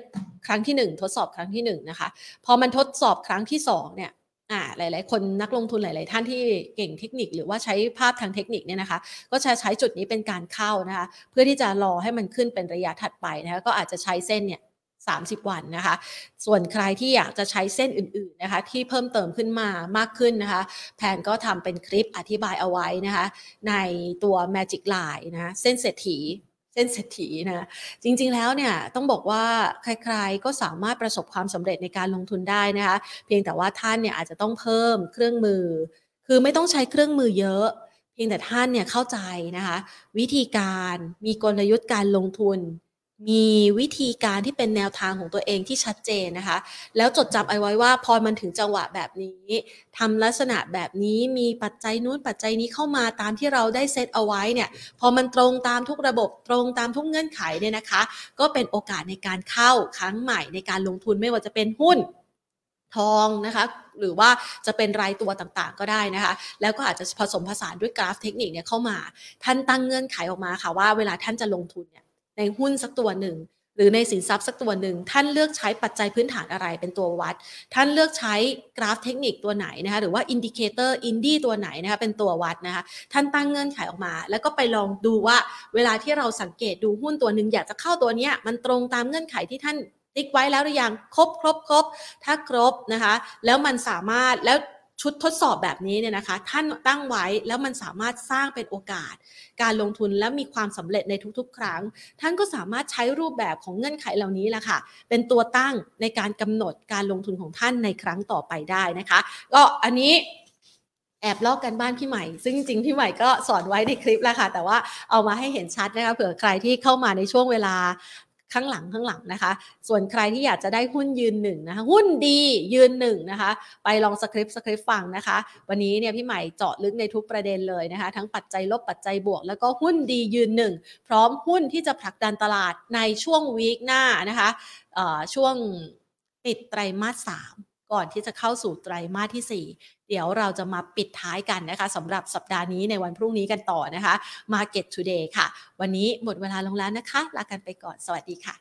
ครั้งที่ 1 ทดสอบครั้งที่ 1 นะคะ พอมันทดสอบครั้งที่ 2 เนี่ยอ่าหลาย ๆ คนนักลงทุนหลาย ๆ ท่านที่เก่งเทคนิคหรือว่าใช้ภาพทางเทคนิคเนี่ยนะคะ ก็จะใช้จุดนี้เป็นการเข้านะคะ เพื่อที่จะรอให้มันขึ้นเป็นระยะถัดไปนะคะ ก็อาจจะใช้เส้นเนี่ย 30 วันนะคะ ส่วนใครที่อยากจะใช้เส้นอื่นๆนะคะที่เพิ่มเติมขึ้นมามากขึ้นนะคะแผนก็ทำเป็นคลิปอธิบายเอาไว้นะคะ ในตัว Magic Line นะเส้นเศรษฐีเส้นเศรษฐีนะจริงๆแล้วเนี่ยต้องบอกว่าใครๆก็สามารถประสบความสำเร็จในการลงทุนได้นะคะ เพียงแต่ว่าท่านเนี่ยอาจจะต้องเพิ่มเครื่องมือ คือไม่ต้องใช้เครื่องมือเยอะ เพียงแต่ท่านเนี่ยเข้าใจนะคะ วิธีการมีกลยุทธ์การลงทุน มีวิธีการที่เป็นแนวทางของตัวเองที่ชัดเจนนะคะ แล้วจดจำเอาไว้ว่าพอมันถึงจังหวะแบบนี้ทำลักษณะแบบนี้มีปัจจัยนู้นปัจจัยนี้เข้ามาตามที่เราได้เซตเอาไว้เนี่ย พอมันตรงตามทุกระบบตรงตามทุกเงื่อนไขเนี่ยนะคะ ก็เป็นโอกาสในการเข้าครั้งใหม่ในการลงทุนไม่ว่าจะเป็นหุ้นทองนะคะหรือว่าจะเป็นรายตัวต่างๆ ก็ได้นะคะ แล้วก็อาจจะผสมผสานด้วยกราฟเทคนิคเนี่ยเข้ามา ท่านตั้งเงื่อนไขออกมาค่ะว่าเวลาท่านจะลงทุนเนี่ย ในหุ้นสักตัวหนึ่ง หรือในสินทรัพย์สักตัวหนึ่ง ท่านเลือกใช้ปัจจัยพื้นฐานอะไรเป็นตัววัด ท่านเลือกใช้กราฟเทคนิคตัวไหนนะคะหรือว่า indicator อินดี้ตัวไหนนะคะเป็นตัววัดนะคะท่านตั้งเงื่อนไขออกมา แล้วก็ไปลองดูว่าเวลาที่เราสังเกตดูหุ้นตัวหนึ่งอยากจะเข้าตัวเนี้ยมันตรงตามเงื่อนไขที่ท่านติ๊กไว้แล้วหรือยังครบครบครบถ้าครบนะคะ แล้วมันสามารถแล้ว ชุดทดสอบแบบนี้เนี่ยนะคะท่านตั้งไว้แล้วมันสามารถสร้างเป็นโอกาส การลงทุนและมีความสำเร็จในทุกๆ ครั้ง ท่านก็สามารถใช้รูปแบบของเงื่อนไขเหล่านี้แหละค่ะ เป็นตัวตั้งในการกำหนดการลงทุนของท่านในครั้งต่อไปได้นะคะ ก็อันนี้แอบลอกกันบ้านพี่ใหม่ ซึ่งจริงๆพี่ใหม่ก็สอนไว้ในคลิปแล้วค่ะ แต่ว่าเอามาให้เห็นชัดนะคะเผื่อใครที่เข้ามาในช่วงเวลา ข้างหลังข้างหลังนะคะ ส่วนใครที่อยากจะได้หุ้นยืนหนึ่งนะคะหุ้นดียืนหนึ่งนะคะ ไปลองสคริปต์สคริปต์ฟังนะคะ วันนี้เนี่ยพี่ใหม่เจาะลึกในทุกประเด็นเลยนะคะ ทั้งปัจจัยลบปัจจัยบวก แล้วก็หุ้นดียืนหนึ่งพร้อมหุ้นที่จะผลักดันตลาดในช่วงวีคหน้านะคะช่วงปิดไตรมาสสามก่อนที่จะเข้าสู่ไตรมาสที่ 4 เดี๋ยวเราจะมาปิดท้ายกันนะคะสำหรับสัปดาห์นี้ในวันพรุ่งนี้กันต่อนะคะ Market Today ค่ะ วันนี้หมดเวลาลงแล้วนะคะ ลากันไปก่อนสวัสดีค่ะ